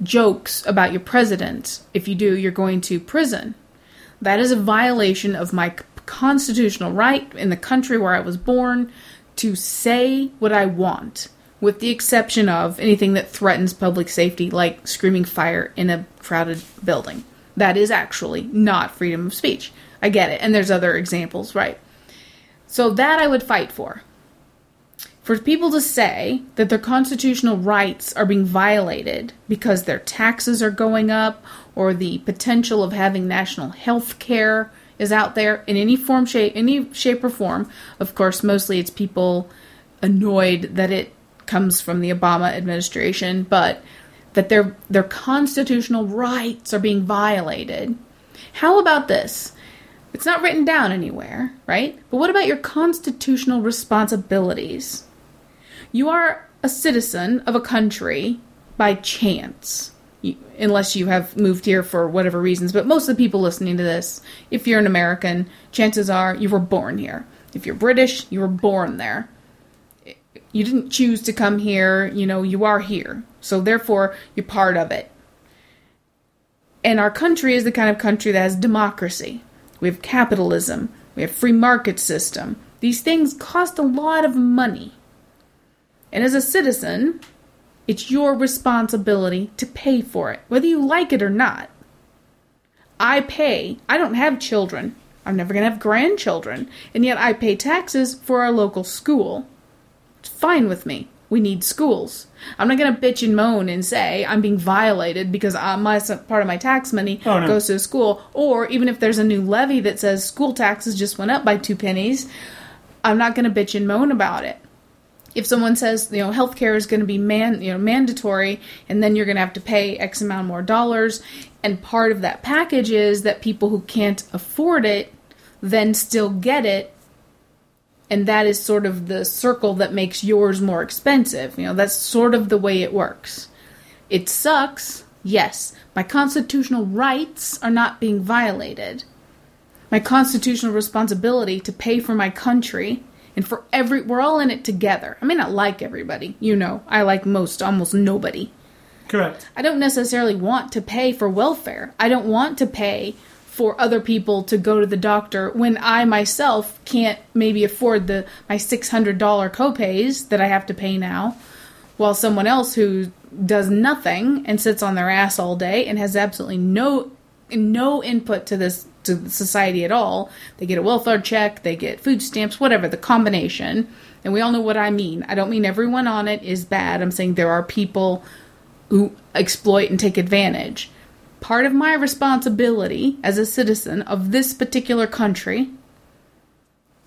jokes about your president. If you do, you're going to prison." That is a violation of my constitutional right in the country where I was born to say what I want, with the exception of anything that threatens public safety, like screaming fire in a crowded building. That is actually not freedom of speech. I get it. And there's other examples, right? So that I would fight for. For people to say that their constitutional rights are being violated because their taxes are going up or the potential of having national health care is out there in any form shape any shape or form. Of course mostly it's people annoyed that it comes from the Obama administration but that their their constitutional rights are being violated. How about this? It's not written down anywhere right? But what about your constitutional responsibilities you are a citizen of a country by chance unless you have moved here for whatever reasons. But most of the people listening to this, if you're an American, chances are you were born here. If you're British, you were born there. You didn't choose to come here, you know, you are here. So therefore, you're part of it. And our country is the kind of country that has democracy. We have capitalism. We have free market system. These things cost a lot of money. And as a citizen, it's your responsibility to pay for it, whether you like it or not. I pay. I don't have children. I'm never going to have grandchildren. And yet I pay taxes for our local school. It's fine with me. We need schools. I'm not going to bitch and moan and say I'm being violated because uh, my part of my tax money oh, no. goes to a school. Or even if there's a new levy that says school taxes just went up by two pennies, I'm not going to bitch and moan about it if someone says you know healthcare is going to be man you know mandatory and then you're going to have to pay x amount more dollars and part of that package is that people who can't afford it then still get it and that is sort of the circle that makes yours more expensive. You know that's sort of the way it works. It sucks yes. My constitutional rights are not being violated. My constitutional responsibility to pay for my country and for every we're all in it together. I may not like everybody, you know. I like most almost nobody. Correct. I don't necessarily want to pay for welfare. I don't want to pay for other people to go to the doctor when I myself can't maybe afford the my $600 copays that I have to pay now while someone else who does nothing and sits on their ass all day and has absolutely no no input to this to society at all. They get a welfare check, they get food stamps, whatever, the combination. And we all know what I mean. I don't mean everyone on it is bad. I'm saying there are people who exploit and take advantage. Part of my responsibility as a citizen of this particular country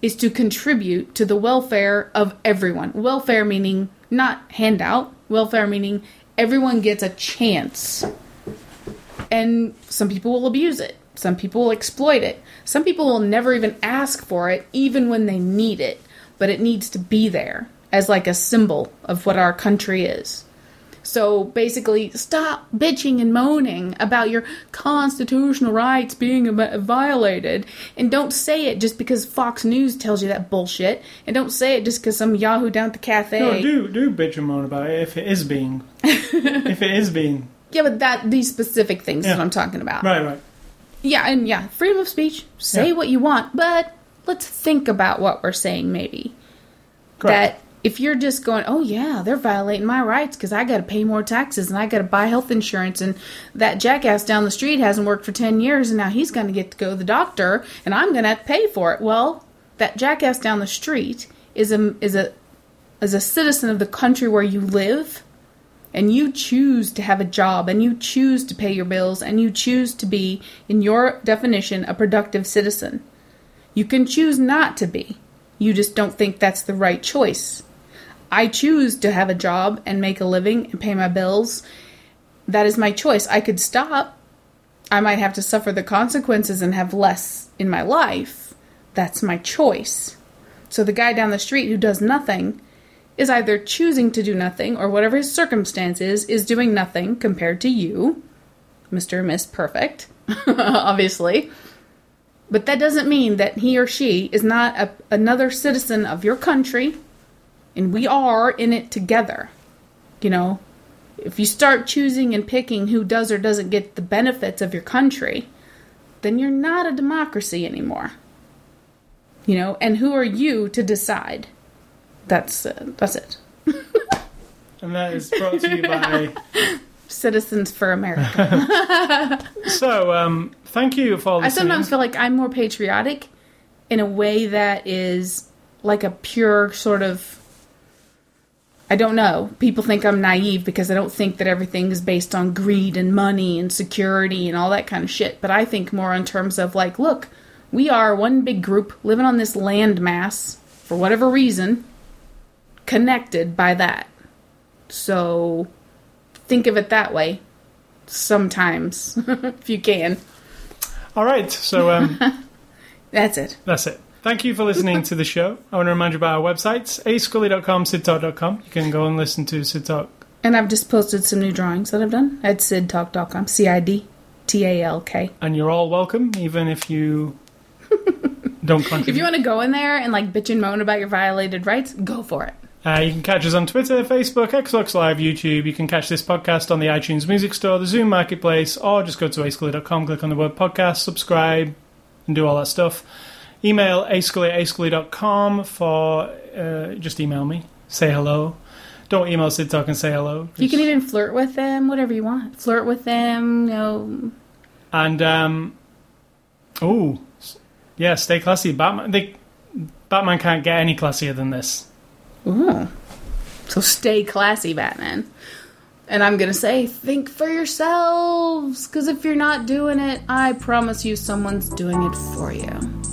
is to contribute to the welfare of everyone. Welfare meaning not handout, welfare meaning everyone gets a chance. And some people will abuse it. Some people will exploit it. Some people will never even ask for it, even when they need it. But it needs to be there as like a symbol of what our country is. So basically, stop bitching and moaning about your constitutional rights being violated. And don't say it just because Fox News tells you that bullshit. And don't say it just because some Yahoo down at the cafe. No, do do bitch and moan about it if it is being if it is being. Yeah, but that these specific things yeah. that I'm talking about. Right, right. Yeah, and yeah, freedom of speech. Say yeah. what you want, but let's think about what we're saying. Maybe Correct. that if you're just going, oh yeah, they're violating my rights because I got to pay more taxes and I got to buy health insurance, and that jackass down the street hasn't worked for ten years, and now he's going to get to go to the doctor, and I'm going to have to pay for it. Well, that jackass down the street is a is a as a citizen of the country where you live and you choose to have a job and you choose to pay your bills and you choose to be in your definition a productive citizen. You can choose not to be. You just don't think that's the right choice. I choose to have a job and make a living and pay my bills. That is my choice. I could stop. I might have to suffer the consequences and have less in my life. That's my choice. So the guy down the street who does nothing is either choosing to do nothing or whatever his circumstance is, is doing nothing compared to you, Mr. and Miss Perfect, obviously. But that doesn't mean that he or she is not a, another citizen of your country, and we are in it together. You know, if you start choosing and picking who does or doesn't get the benefits of your country, then you're not a democracy anymore. You know, and who are you to decide? That's uh, that's it. And that is brought to you by. Citizens for America. So, um, thank you for I sometimes feel like I'm more patriotic in a way that is like a pure sort of. I don't know. People think I'm naive because I don't think that everything is based on greed and money and security and all that kind of shit. But I think more in terms of like, look, we are one big group living on this landmass for whatever reason, connected by that. So think of it that way sometimes, if you can. All right, so um, That's it. that's it. Thank you for listening to the show. I want to remind you about our websites, ascully.com, sidtalk.com. You can go and listen to Sid Talk. And I've just posted some new drawings that I've done at sidtalk.com. C I D T A L K. And you're all welcome, even if you don't contribute. If you want to go in there and like bitch and moan about your violated rights, go for it. Uh, you can catch us on Twitter, Facebook, Xbox Live, YouTube. You can catch this podcast on the iTunes Music Store, the Zune Marketplace, or just go to ascully.com, click on the word podcast, subscribe, and do all that stuff. Email ascully at ascully.com for uh, just email me, say hello. Don't email Sid Talk and say hello. You can even flirt with them, whatever you want. Flirt with them, you know. And um, oh, yeah, stay classy. Batman. They, Batman can't get any classier than this. Ooh. So stay classy, Batman. And I'm gonna say, think for yourselves, because if you're not doing it, I promise you someone's doing it for you.